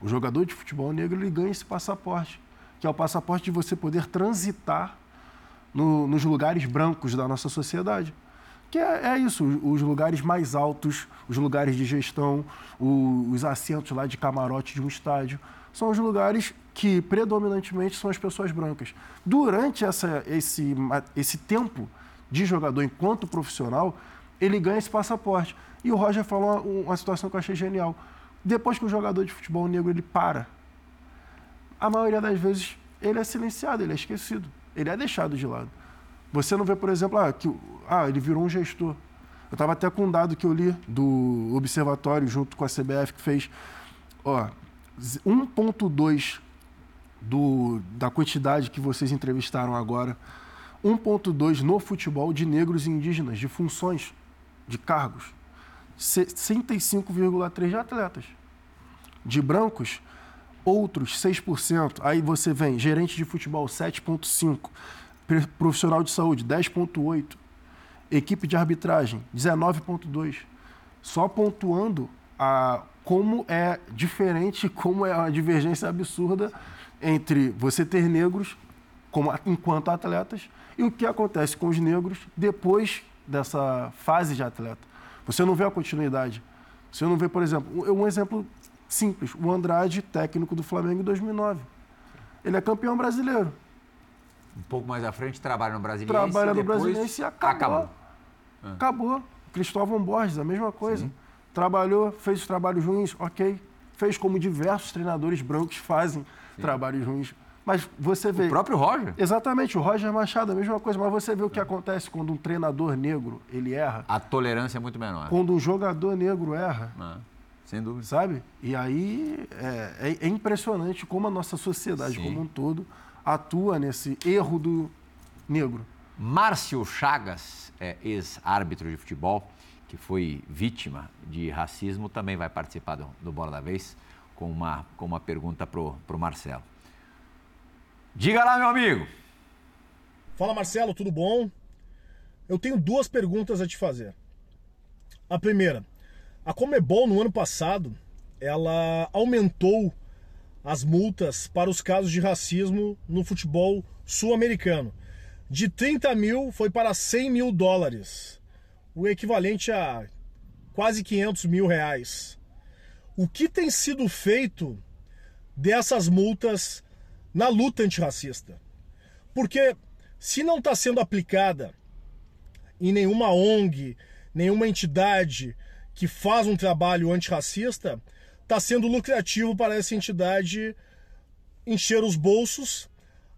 O jogador de futebol negro ele ganha esse passaporte, que é o passaporte de você poder transitar no, nos lugares brancos da nossa sociedade. Que é, é, isso, os lugares mais altos, os lugares de gestão, o, os assentos lá de camarote de um estádio, são os lugares que predominantemente são as pessoas brancas. Durante essa, esse, esse tempo de jogador enquanto profissional, ele ganha esse passaporte. E o Roger falou uma, uma situação que eu achei genial. Depois que o jogador de futebol negro ele para, a maioria das vezes ele é silenciado, ele é esquecido ele é deixado de lado. Você não vê, por exemplo, ah, que, ah ele virou um gestor. Eu estava até com um dado que eu li do observatório junto com a CBF que fez, ó, 1.2 do da quantidade que vocês entrevistaram agora, 1.2 no futebol de negros e indígenas, de funções, de cargos. 65,3 de atletas. De brancos, outros 6%. Aí você vem gerente de futebol 7,5%, profissional de saúde 10,8%, equipe de arbitragem 19,2%. Só pontuando a, como é diferente, (laughs) como é uma divergência absurda entre você ter negros como, enquanto atletas e o que acontece com os negros depois dessa fase de atleta. Você não vê a continuidade. Você não vê, por exemplo, um exemplo Simples. O Andrade, técnico do Flamengo em 2009. Ele é campeão brasileiro. Um pouco mais à frente, trabalha no Brasiliense. Trabalha no Brasiliense e acabou. Acabou. Ah. acabou. Cristóvão Borges, a mesma coisa. Sim. Trabalhou, fez os trabalhos ruins, ok. Fez como diversos treinadores brancos fazem Sim. trabalhos ruins. Mas você vê. O próprio Roger? Exatamente, o Roger Machado, a mesma coisa. Mas você vê o que acontece quando um treinador negro ele erra. A tolerância é muito menor. Quando um jogador negro erra. Ah, sem dúvida. Sabe? E aí é, é, é impressionante como a nossa sociedade Sim. como um todo atua nesse erro do negro. Márcio Chagas, é, ex-árbitro de futebol, que foi vítima de racismo, também vai participar do, do Bola da Vez com uma, com uma pergunta pro, pro Marcelo. Diga lá, meu amigo. Fala Marcelo, tudo bom? Eu tenho duas perguntas a te fazer. A primeira, a Comebol no ano passado, ela aumentou as multas para os casos de racismo no futebol sul-americano. De 30 mil foi para 100 mil dólares, o equivalente a quase 500 mil reais. O que tem sido feito dessas multas na luta antirracista? Porque se não está sendo aplicada em nenhuma ONG, nenhuma entidade que faz um trabalho antirracista, está sendo lucrativo para essa entidade encher os bolsos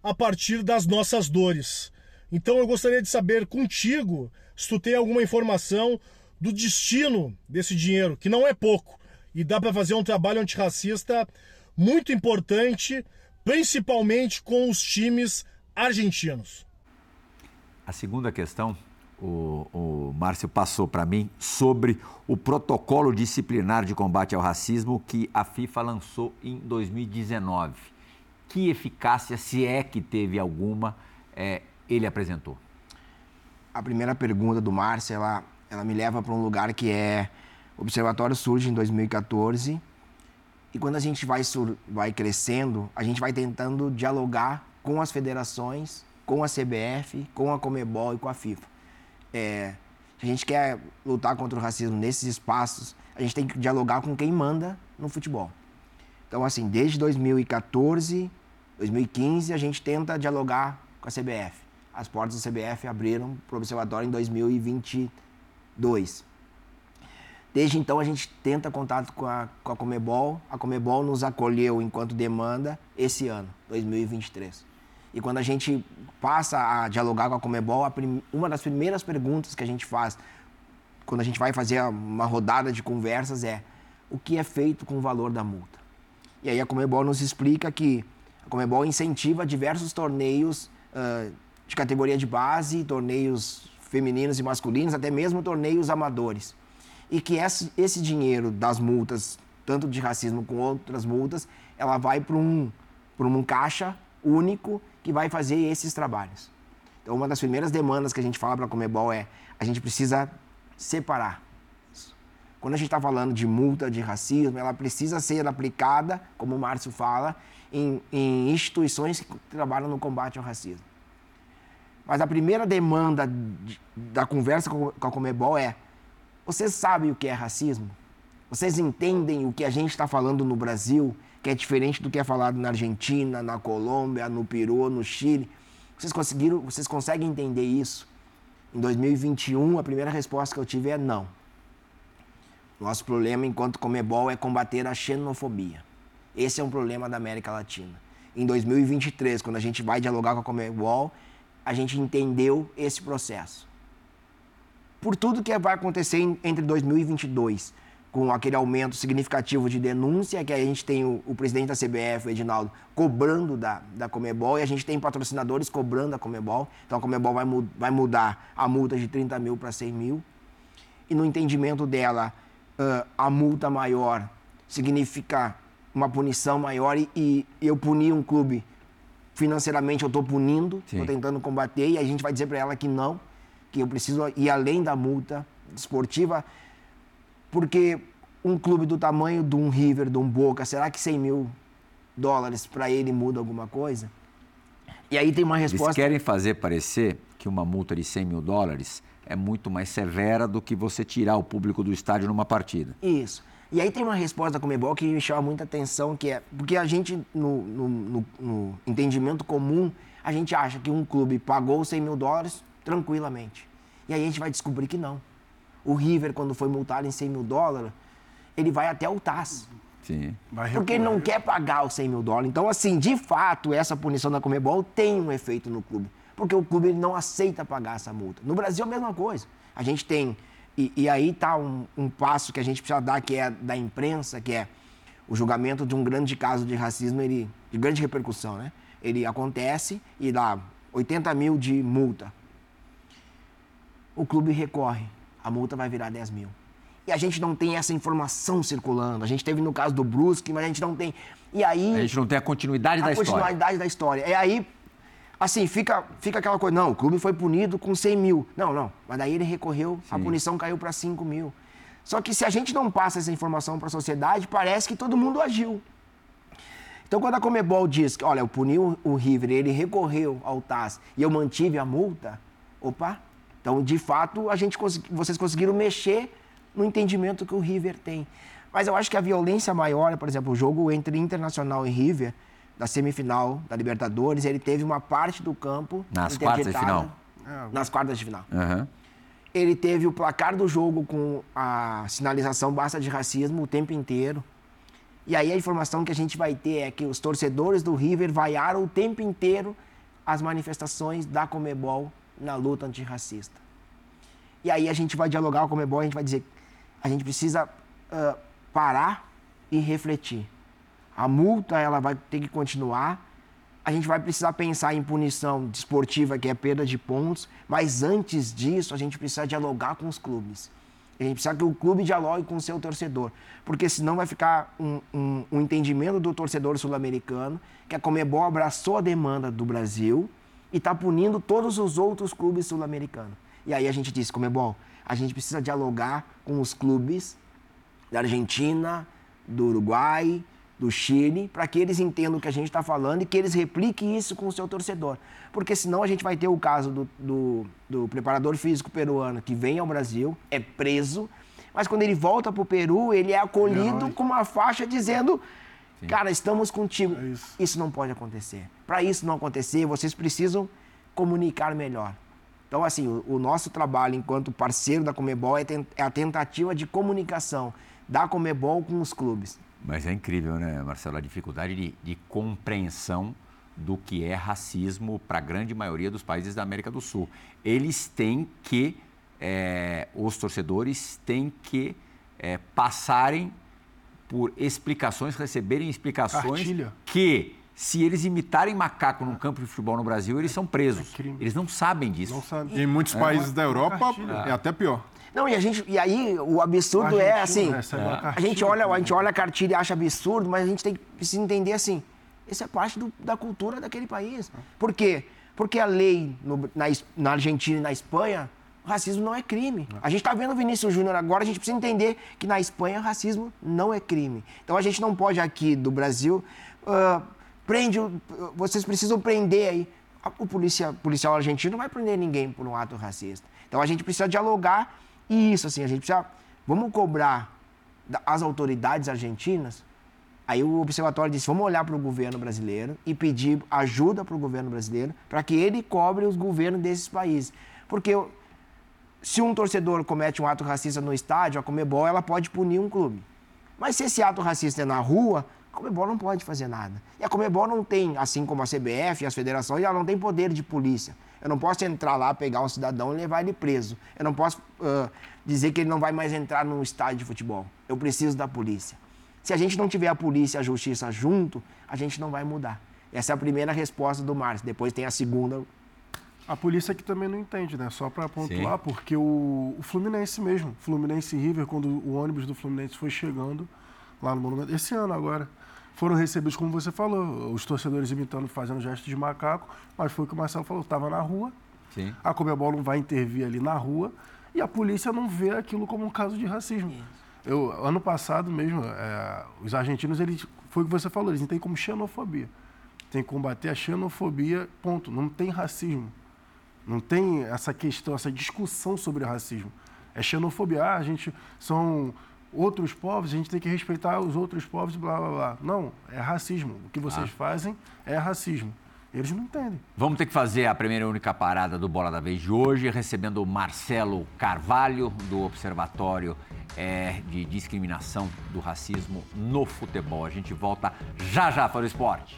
a partir das nossas dores. Então eu gostaria de saber contigo se tu tem alguma informação do destino desse dinheiro, que não é pouco, e dá para fazer um trabalho antirracista muito importante, principalmente com os times argentinos. A segunda questão, o, o Márcio passou para mim sobre o protocolo disciplinar de combate ao racismo que a FIFA lançou em 2019. Que eficácia, se é que teve alguma, é, ele apresentou? A primeira pergunta do Márcio, ela, ela me leva para um lugar que é... O Observatório surge em 2014 e quando a gente vai, sur, vai crescendo, a gente vai tentando dialogar com as federações, com a CBF, com a Comebol e com a FIFA. É, a gente quer lutar contra o racismo nesses espaços, a gente tem que dialogar com quem manda no futebol. Então, assim, desde 2014, 2015, a gente tenta dialogar com a CBF. As portas da CBF abriram para o Observatório em 2022. Desde então, a gente tenta contato com a, com a Comebol. A Comebol nos acolheu enquanto demanda esse ano, 2023. E quando a gente passa a dialogar com a Comebol, a prim... uma das primeiras perguntas que a gente faz, quando a gente vai fazer uma rodada de conversas, é o que é feito com o valor da multa. E aí a Comebol nos explica que a Comebol incentiva diversos torneios uh, de categoria de base, torneios femininos e masculinos, até mesmo torneios amadores. E que esse, esse dinheiro das multas, tanto de racismo com outras multas, ela vai para um, um caixa único que vai fazer esses trabalhos. Então, uma das primeiras demandas que a gente fala para a Comebol é a gente precisa separar. Quando a gente está falando de multa de racismo, ela precisa ser aplicada, como o Márcio fala, em, em instituições que trabalham no combate ao racismo. Mas a primeira demanda de, da conversa com a Comebol é: vocês sabem o que é racismo? Vocês entendem o que a gente está falando no Brasil, que é diferente do que é falado na Argentina, na Colômbia, no Peru, no Chile? Vocês conseguiram, vocês conseguem entender isso? Em 2021, a primeira resposta que eu tive é não. Nosso problema enquanto Comebol é combater a xenofobia. Esse é um problema da América Latina. Em 2023, quando a gente vai dialogar com a Comebol, a gente entendeu esse processo. Por tudo que vai acontecer entre 2022, com aquele aumento significativo de denúncia, que a gente tem o, o presidente da CBF, o Edinaldo, cobrando da, da Comebol, e a gente tem patrocinadores cobrando da Comebol. Então a Comebol vai, vai mudar a multa de 30 mil para 100 mil. E no entendimento dela, uh, a multa maior significa uma punição maior e, e eu punir um clube financeiramente eu estou punindo, estou tentando combater, e a gente vai dizer para ela que não, que eu preciso ir além da multa esportiva, porque um clube do tamanho de um River, de um Boca, será que 100 mil dólares para ele muda alguma coisa? E aí tem uma resposta... Eles querem fazer parecer que uma multa de 100 mil dólares é muito mais severa do que você tirar o público do estádio numa partida. Isso. E aí tem uma resposta da Comebol que me chama muita atenção, que é... Porque a gente, no, no, no, no entendimento comum, a gente acha que um clube pagou 100 mil dólares tranquilamente. E aí a gente vai descobrir que não. O River, quando foi multado em 100 mil dólares, ele vai até o TAS. Sim. Porque ele não quer pagar os 100 mil dólares. Então, assim, de fato, essa punição da Comebol tem um efeito no clube. Porque o clube ele não aceita pagar essa multa. No Brasil, a mesma coisa. A gente tem. E, e aí está um, um passo que a gente precisa dar, que é da imprensa, que é o julgamento de um grande caso de racismo, ele, de grande repercussão, né? Ele acontece e dá 80 mil de multa. O clube recorre, a multa vai virar 10 mil. E a gente não tem essa informação circulando. A gente teve no caso do Brusque, mas a gente não tem. E aí. A gente não tem a continuidade a da história. A continuidade da história. É aí, assim, fica, fica aquela coisa. Não, o clube foi punido com 100 mil. Não, não. Mas daí ele recorreu, Sim. a punição caiu para 5 mil. Só que se a gente não passa essa informação para a sociedade, parece que todo mundo agiu. Então, quando a Comebol diz que, olha, eu puni o River, ele recorreu ao TAS e eu mantive a multa, opa, então, de fato, a gente vocês conseguiram mexer no entendimento que o River tem. Mas eu acho que a violência maior, por exemplo, o jogo entre Internacional e River, da semifinal da Libertadores, ele teve uma parte do campo. Nas quartas de final? Nas quartas de final. Uhum. Ele teve o placar do jogo com a sinalização basta de racismo o tempo inteiro. E aí a informação que a gente vai ter é que os torcedores do River vaiaram o tempo inteiro as manifestações da Comebol na luta antirracista. E aí a gente vai dialogar com a Comebol, a gente vai dizer a gente precisa uh, parar e refletir. A multa ela vai ter que continuar. A gente vai precisar pensar em punição desportiva, que é perda de pontos, mas antes disso, a gente precisa dialogar com os clubes. A gente precisa que o clube dialogue com o seu torcedor, porque senão vai ficar um, um, um entendimento do torcedor sul-americano que a Comebol abraçou a demanda do Brasil e está punindo todos os outros clubes sul-americanos. E aí a gente disse, Comebol, a gente precisa dialogar com os clubes da Argentina, do Uruguai, do Chile, para que eles entendam o que a gente está falando e que eles repliquem isso com o seu torcedor. Porque senão a gente vai ter o caso do, do, do preparador físico peruano que vem ao Brasil, é preso, mas quando ele volta para o Peru, ele é acolhido com uma faixa dizendo: Sim. Cara, estamos contigo. É isso. isso não pode acontecer. Para isso não acontecer, vocês precisam comunicar melhor. Então, assim, o, o nosso trabalho enquanto parceiro da Comebol é, é a tentativa de comunicação da Comebol com os clubes. Mas é incrível, né, Marcelo, a dificuldade de, de compreensão do que é racismo para a grande maioria dos países da América do Sul. Eles têm que, é, os torcedores têm que é, passarem por explicações, receberem explicações Cartilha. que se eles imitarem macaco num campo de futebol no Brasil, eles são presos. É eles não sabem disso. Não sabe. Em muitos é. países da Europa é até pior. Não, e, a gente, e aí o absurdo é assim. Né, a gente, olha, a gente olha a cartilha e acha absurdo, mas a gente tem que entender assim. Isso é parte do, da cultura daquele país. Por quê? Porque a lei no, na, na Argentina e na Espanha, racismo não é crime. A gente está vendo o Vinícius Júnior agora, a gente precisa entender que na Espanha o racismo não é crime. Então a gente não pode aqui do Brasil. Uh, Prende, vocês precisam prender aí. O polícia, policial argentino não vai prender ninguém por um ato racista. Então a gente precisa dialogar e isso, assim, a gente precisa. Vamos cobrar as autoridades argentinas. Aí o observatório disse: vamos olhar para o governo brasileiro e pedir ajuda para o governo brasileiro para que ele cobre os governos desses países. Porque se um torcedor comete um ato racista no estádio, a Comebol ela pode punir um clube. Mas se esse ato racista é na rua, a Comebol não pode fazer nada. E a Comebol não tem, assim como a CBF e as federações, ela não tem poder de polícia. Eu não posso entrar lá, pegar um cidadão e levar ele preso. Eu não posso uh, dizer que ele não vai mais entrar num estádio de futebol. Eu preciso da polícia. Se a gente não tiver a polícia e a justiça junto, a gente não vai mudar. Essa é a primeira resposta do Márcio. Depois tem a segunda. A polícia que também não entende, né? Só para pontuar, Sim. porque o, o Fluminense mesmo, Fluminense River, quando o ônibus do Fluminense foi chegando lá no Monumento, esse ano agora, foram recebidos, como você falou, os torcedores imitando, fazendo gestos de macaco, mas foi o que o Marcelo falou, estava na rua, Sim. a Comebol não vai intervir ali na rua e a polícia não vê aquilo como um caso de racismo. Eu, ano passado mesmo, é, os argentinos, eles, foi o que você falou, eles entendem como xenofobia. Tem que combater a xenofobia, ponto. Não tem racismo. Não tem essa questão, essa discussão sobre racismo. É xenofobia. Ah, a gente são outros povos, a gente tem que respeitar os outros povos, blá blá blá. Não, é racismo. O que vocês ah. fazem é racismo. Eles não entendem. Vamos ter que fazer a primeira e única parada do Bola da Vez de hoje, recebendo o Marcelo Carvalho, do Observatório é, de discriminação do racismo no futebol. A gente volta já já para o esporte.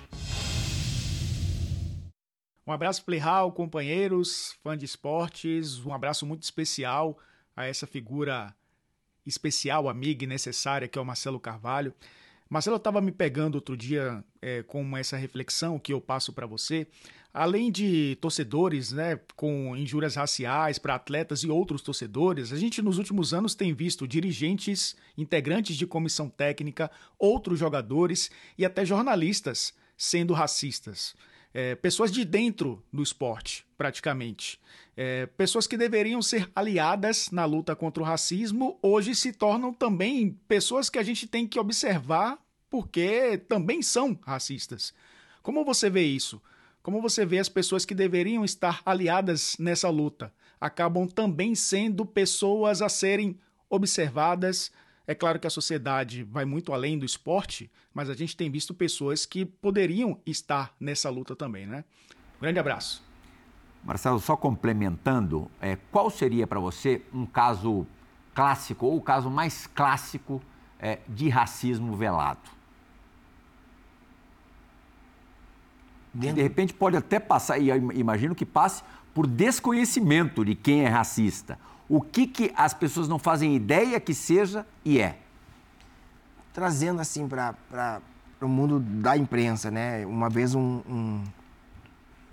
Um abraço Playhall, companheiros, fã de esportes, um abraço muito especial a essa figura especial, amiga e necessária que é o Marcelo Carvalho. Marcelo estava me pegando outro dia é, com essa reflexão que eu passo para você. Além de torcedores né, com injúrias raciais para atletas e outros torcedores, a gente nos últimos anos tem visto dirigentes, integrantes de comissão técnica, outros jogadores e até jornalistas sendo racistas é, pessoas de dentro do esporte, praticamente. É, pessoas que deveriam ser aliadas na luta contra o racismo, hoje se tornam também pessoas que a gente tem que observar porque também são racistas. Como você vê isso? Como você vê as pessoas que deveriam estar aliadas nessa luta? Acabam também sendo pessoas a serem observadas, é claro que a sociedade vai muito além do esporte, mas a gente tem visto pessoas que poderiam estar nessa luta também, né? grande abraço. Marcelo, só complementando, é, qual seria para você um caso clássico ou o caso mais clássico é, de racismo velado? De repente pode até passar, e imagino que passe por desconhecimento de quem é racista o que, que as pessoas não fazem ideia que seja e é? Trazendo assim para o mundo da imprensa, né? Uma vez um, um,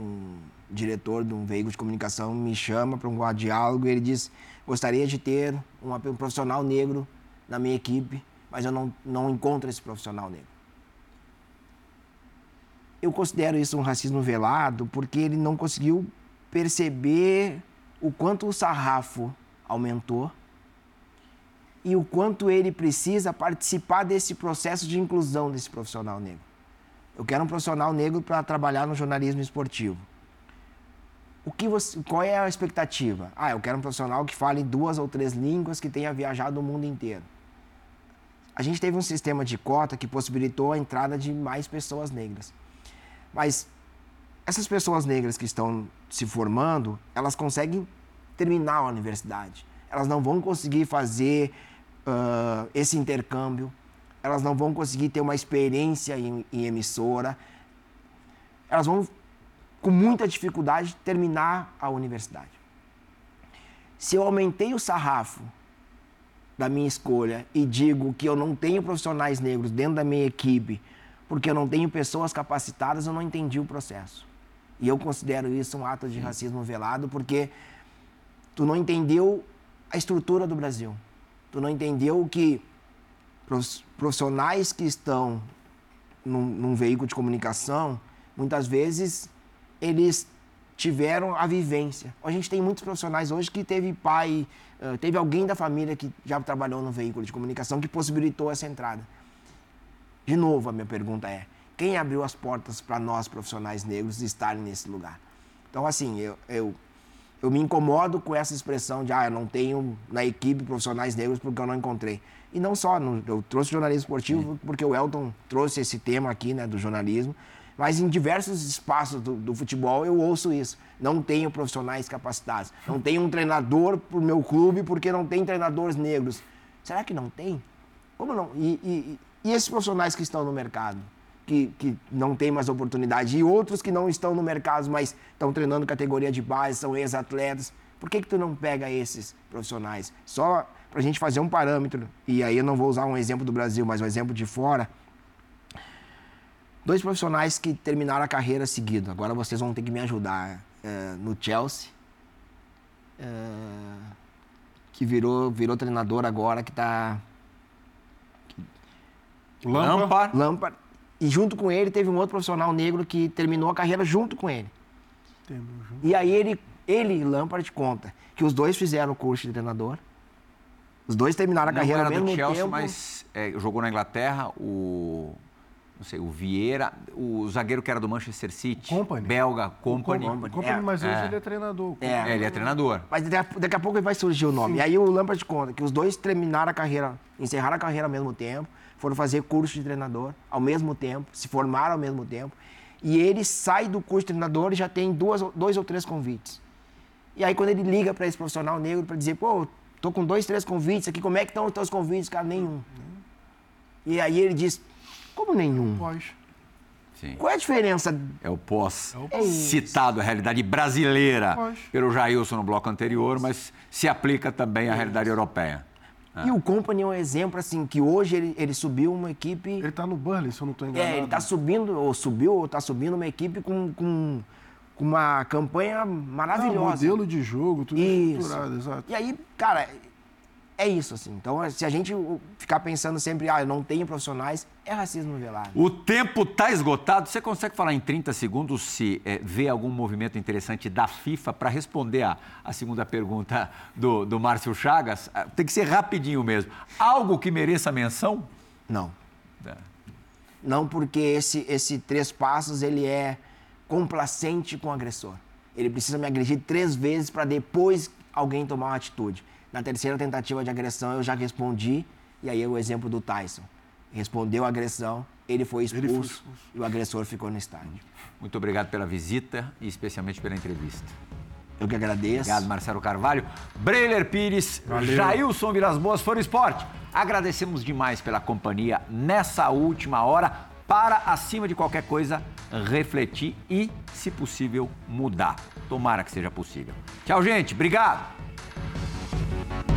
um, diretor de um veículo de comunicação me chama para um diálogo e ele diz: gostaria de ter um, um profissional negro na minha equipe, mas eu não, não encontro esse profissional negro. Eu considero isso um racismo velado porque ele não conseguiu perceber o quanto o sarrafo aumentou e o quanto ele precisa participar desse processo de inclusão desse profissional negro. Eu quero um profissional negro para trabalhar no jornalismo esportivo. O que você, qual é a expectativa? Ah, eu quero um profissional que fale duas ou três línguas, que tenha viajado o mundo inteiro. A gente teve um sistema de cota que possibilitou a entrada de mais pessoas negras. Mas essas pessoas negras que estão se formando, elas conseguem terminar a universidade. Elas não vão conseguir fazer uh, esse intercâmbio, elas não vão conseguir ter uma experiência em, em emissora, elas vão, com muita dificuldade, terminar a universidade. Se eu aumentei o sarrafo da minha escolha e digo que eu não tenho profissionais negros dentro da minha equipe porque eu não tenho pessoas capacitadas, eu não entendi o processo. E eu considero isso um ato de racismo velado porque Tu não entendeu a estrutura do Brasil. Tu não entendeu que profissionais que estão num, num veículo de comunicação, muitas vezes eles tiveram a vivência. A gente tem muitos profissionais hoje que teve pai, teve alguém da família que já trabalhou no veículo de comunicação que possibilitou essa entrada. De novo, a minha pergunta é: quem abriu as portas para nós profissionais negros estarem nesse lugar? Então, assim, eu, eu eu me incomodo com essa expressão de, ah, eu não tenho na equipe profissionais negros porque eu não encontrei. E não só, eu trouxe jornalismo esportivo porque o Elton trouxe esse tema aqui, né, do jornalismo, mas em diversos espaços do, do, futebol eu ouço isso. Não tenho profissionais capacitados. Não tenho um treinador para o meu clube porque não tem treinadores negros. Será que não tem? Como não? E, e, e esses profissionais que estão no mercado? Que, que não tem mais oportunidade e outros que não estão no mercado, mas estão treinando categoria de base, são ex-atletas. Por que, que tu não pega esses profissionais? Só para a gente fazer um parâmetro, e aí eu não vou usar um exemplo do Brasil, mas um exemplo de fora. Dois profissionais que terminaram a carreira seguido, agora vocês vão ter que me ajudar. É, no Chelsea, é, que virou, virou treinador agora, que está Lampard. Lampard. E junto com ele teve um outro profissional negro que terminou a carreira junto com ele. E aí ele, ele e Lampard conta que os dois fizeram o curso de treinador. Os dois terminaram a não carreira era ao mesmo do Chelsea, tempo. mas é, jogou na Inglaterra o não sei, o Vieira, o zagueiro que era do Manchester City, Company. belga, Company. Company, Company É, mas hoje é. ele é treinador. É. É, ele é treinador. Mas daqui a, daqui a pouco vai surgir o nome. E aí o Lampard conta que os dois terminaram a carreira, encerraram a carreira ao mesmo tempo, foram fazer curso de treinador ao mesmo tempo, se formaram ao mesmo tempo. E ele sai do curso de treinador e já tem duas, dois ou três convites. E aí quando ele liga para esse profissional negro para dizer, pô, tô com dois, três convites aqui, como é que estão os teus convites? Cara, nenhum. E aí ele diz, como nenhum? Pós. Sim. Qual é a diferença? É o pós É isso. citado, a realidade brasileira pelo Jailson no bloco anterior, mas se aplica também à realidade europeia. E o Company é um exemplo, assim, que hoje ele, ele subiu uma equipe... Ele tá no Burnley, se eu não tô enganado. É, ele tá subindo, ou subiu, ou tá subindo uma equipe com, com, com uma campanha Ah, maravilhosa. modelo de jogo, tudo Isso. estruturado, exato. E aí, cara, é isso, assim. Então, se a gente ficar pensando sempre, ah, eu não tenho profissionais, é racismo velado. O tempo está esgotado. Você consegue falar em 30 segundos se eh, vê algum movimento interessante da FIFA para responder a, a segunda pergunta do, do Márcio Chagas? Ah, Tem que ser rapidinho mesmo. Algo que mereça menção? Não. É. Não porque esse, esse três passos, ele é complacente com o agressor. Ele precisa me agredir três vezes para depois alguém tomar uma atitude. Na terceira tentativa de agressão, eu já respondi, e aí é o exemplo do Tyson. Respondeu a agressão, ele foi expulso, foi expulso. e o agressor ficou no estádio. Muito obrigado pela visita e especialmente pela entrevista. Eu que agradeço. Obrigado, Marcelo Carvalho. Breiler Pires, Jailson Vilas Boas, Foro Esporte. Agradecemos demais pela companhia nessa última hora para, acima de qualquer coisa, refletir e, se possível, mudar. Tomara que seja possível. Tchau, gente. Obrigado. Bye.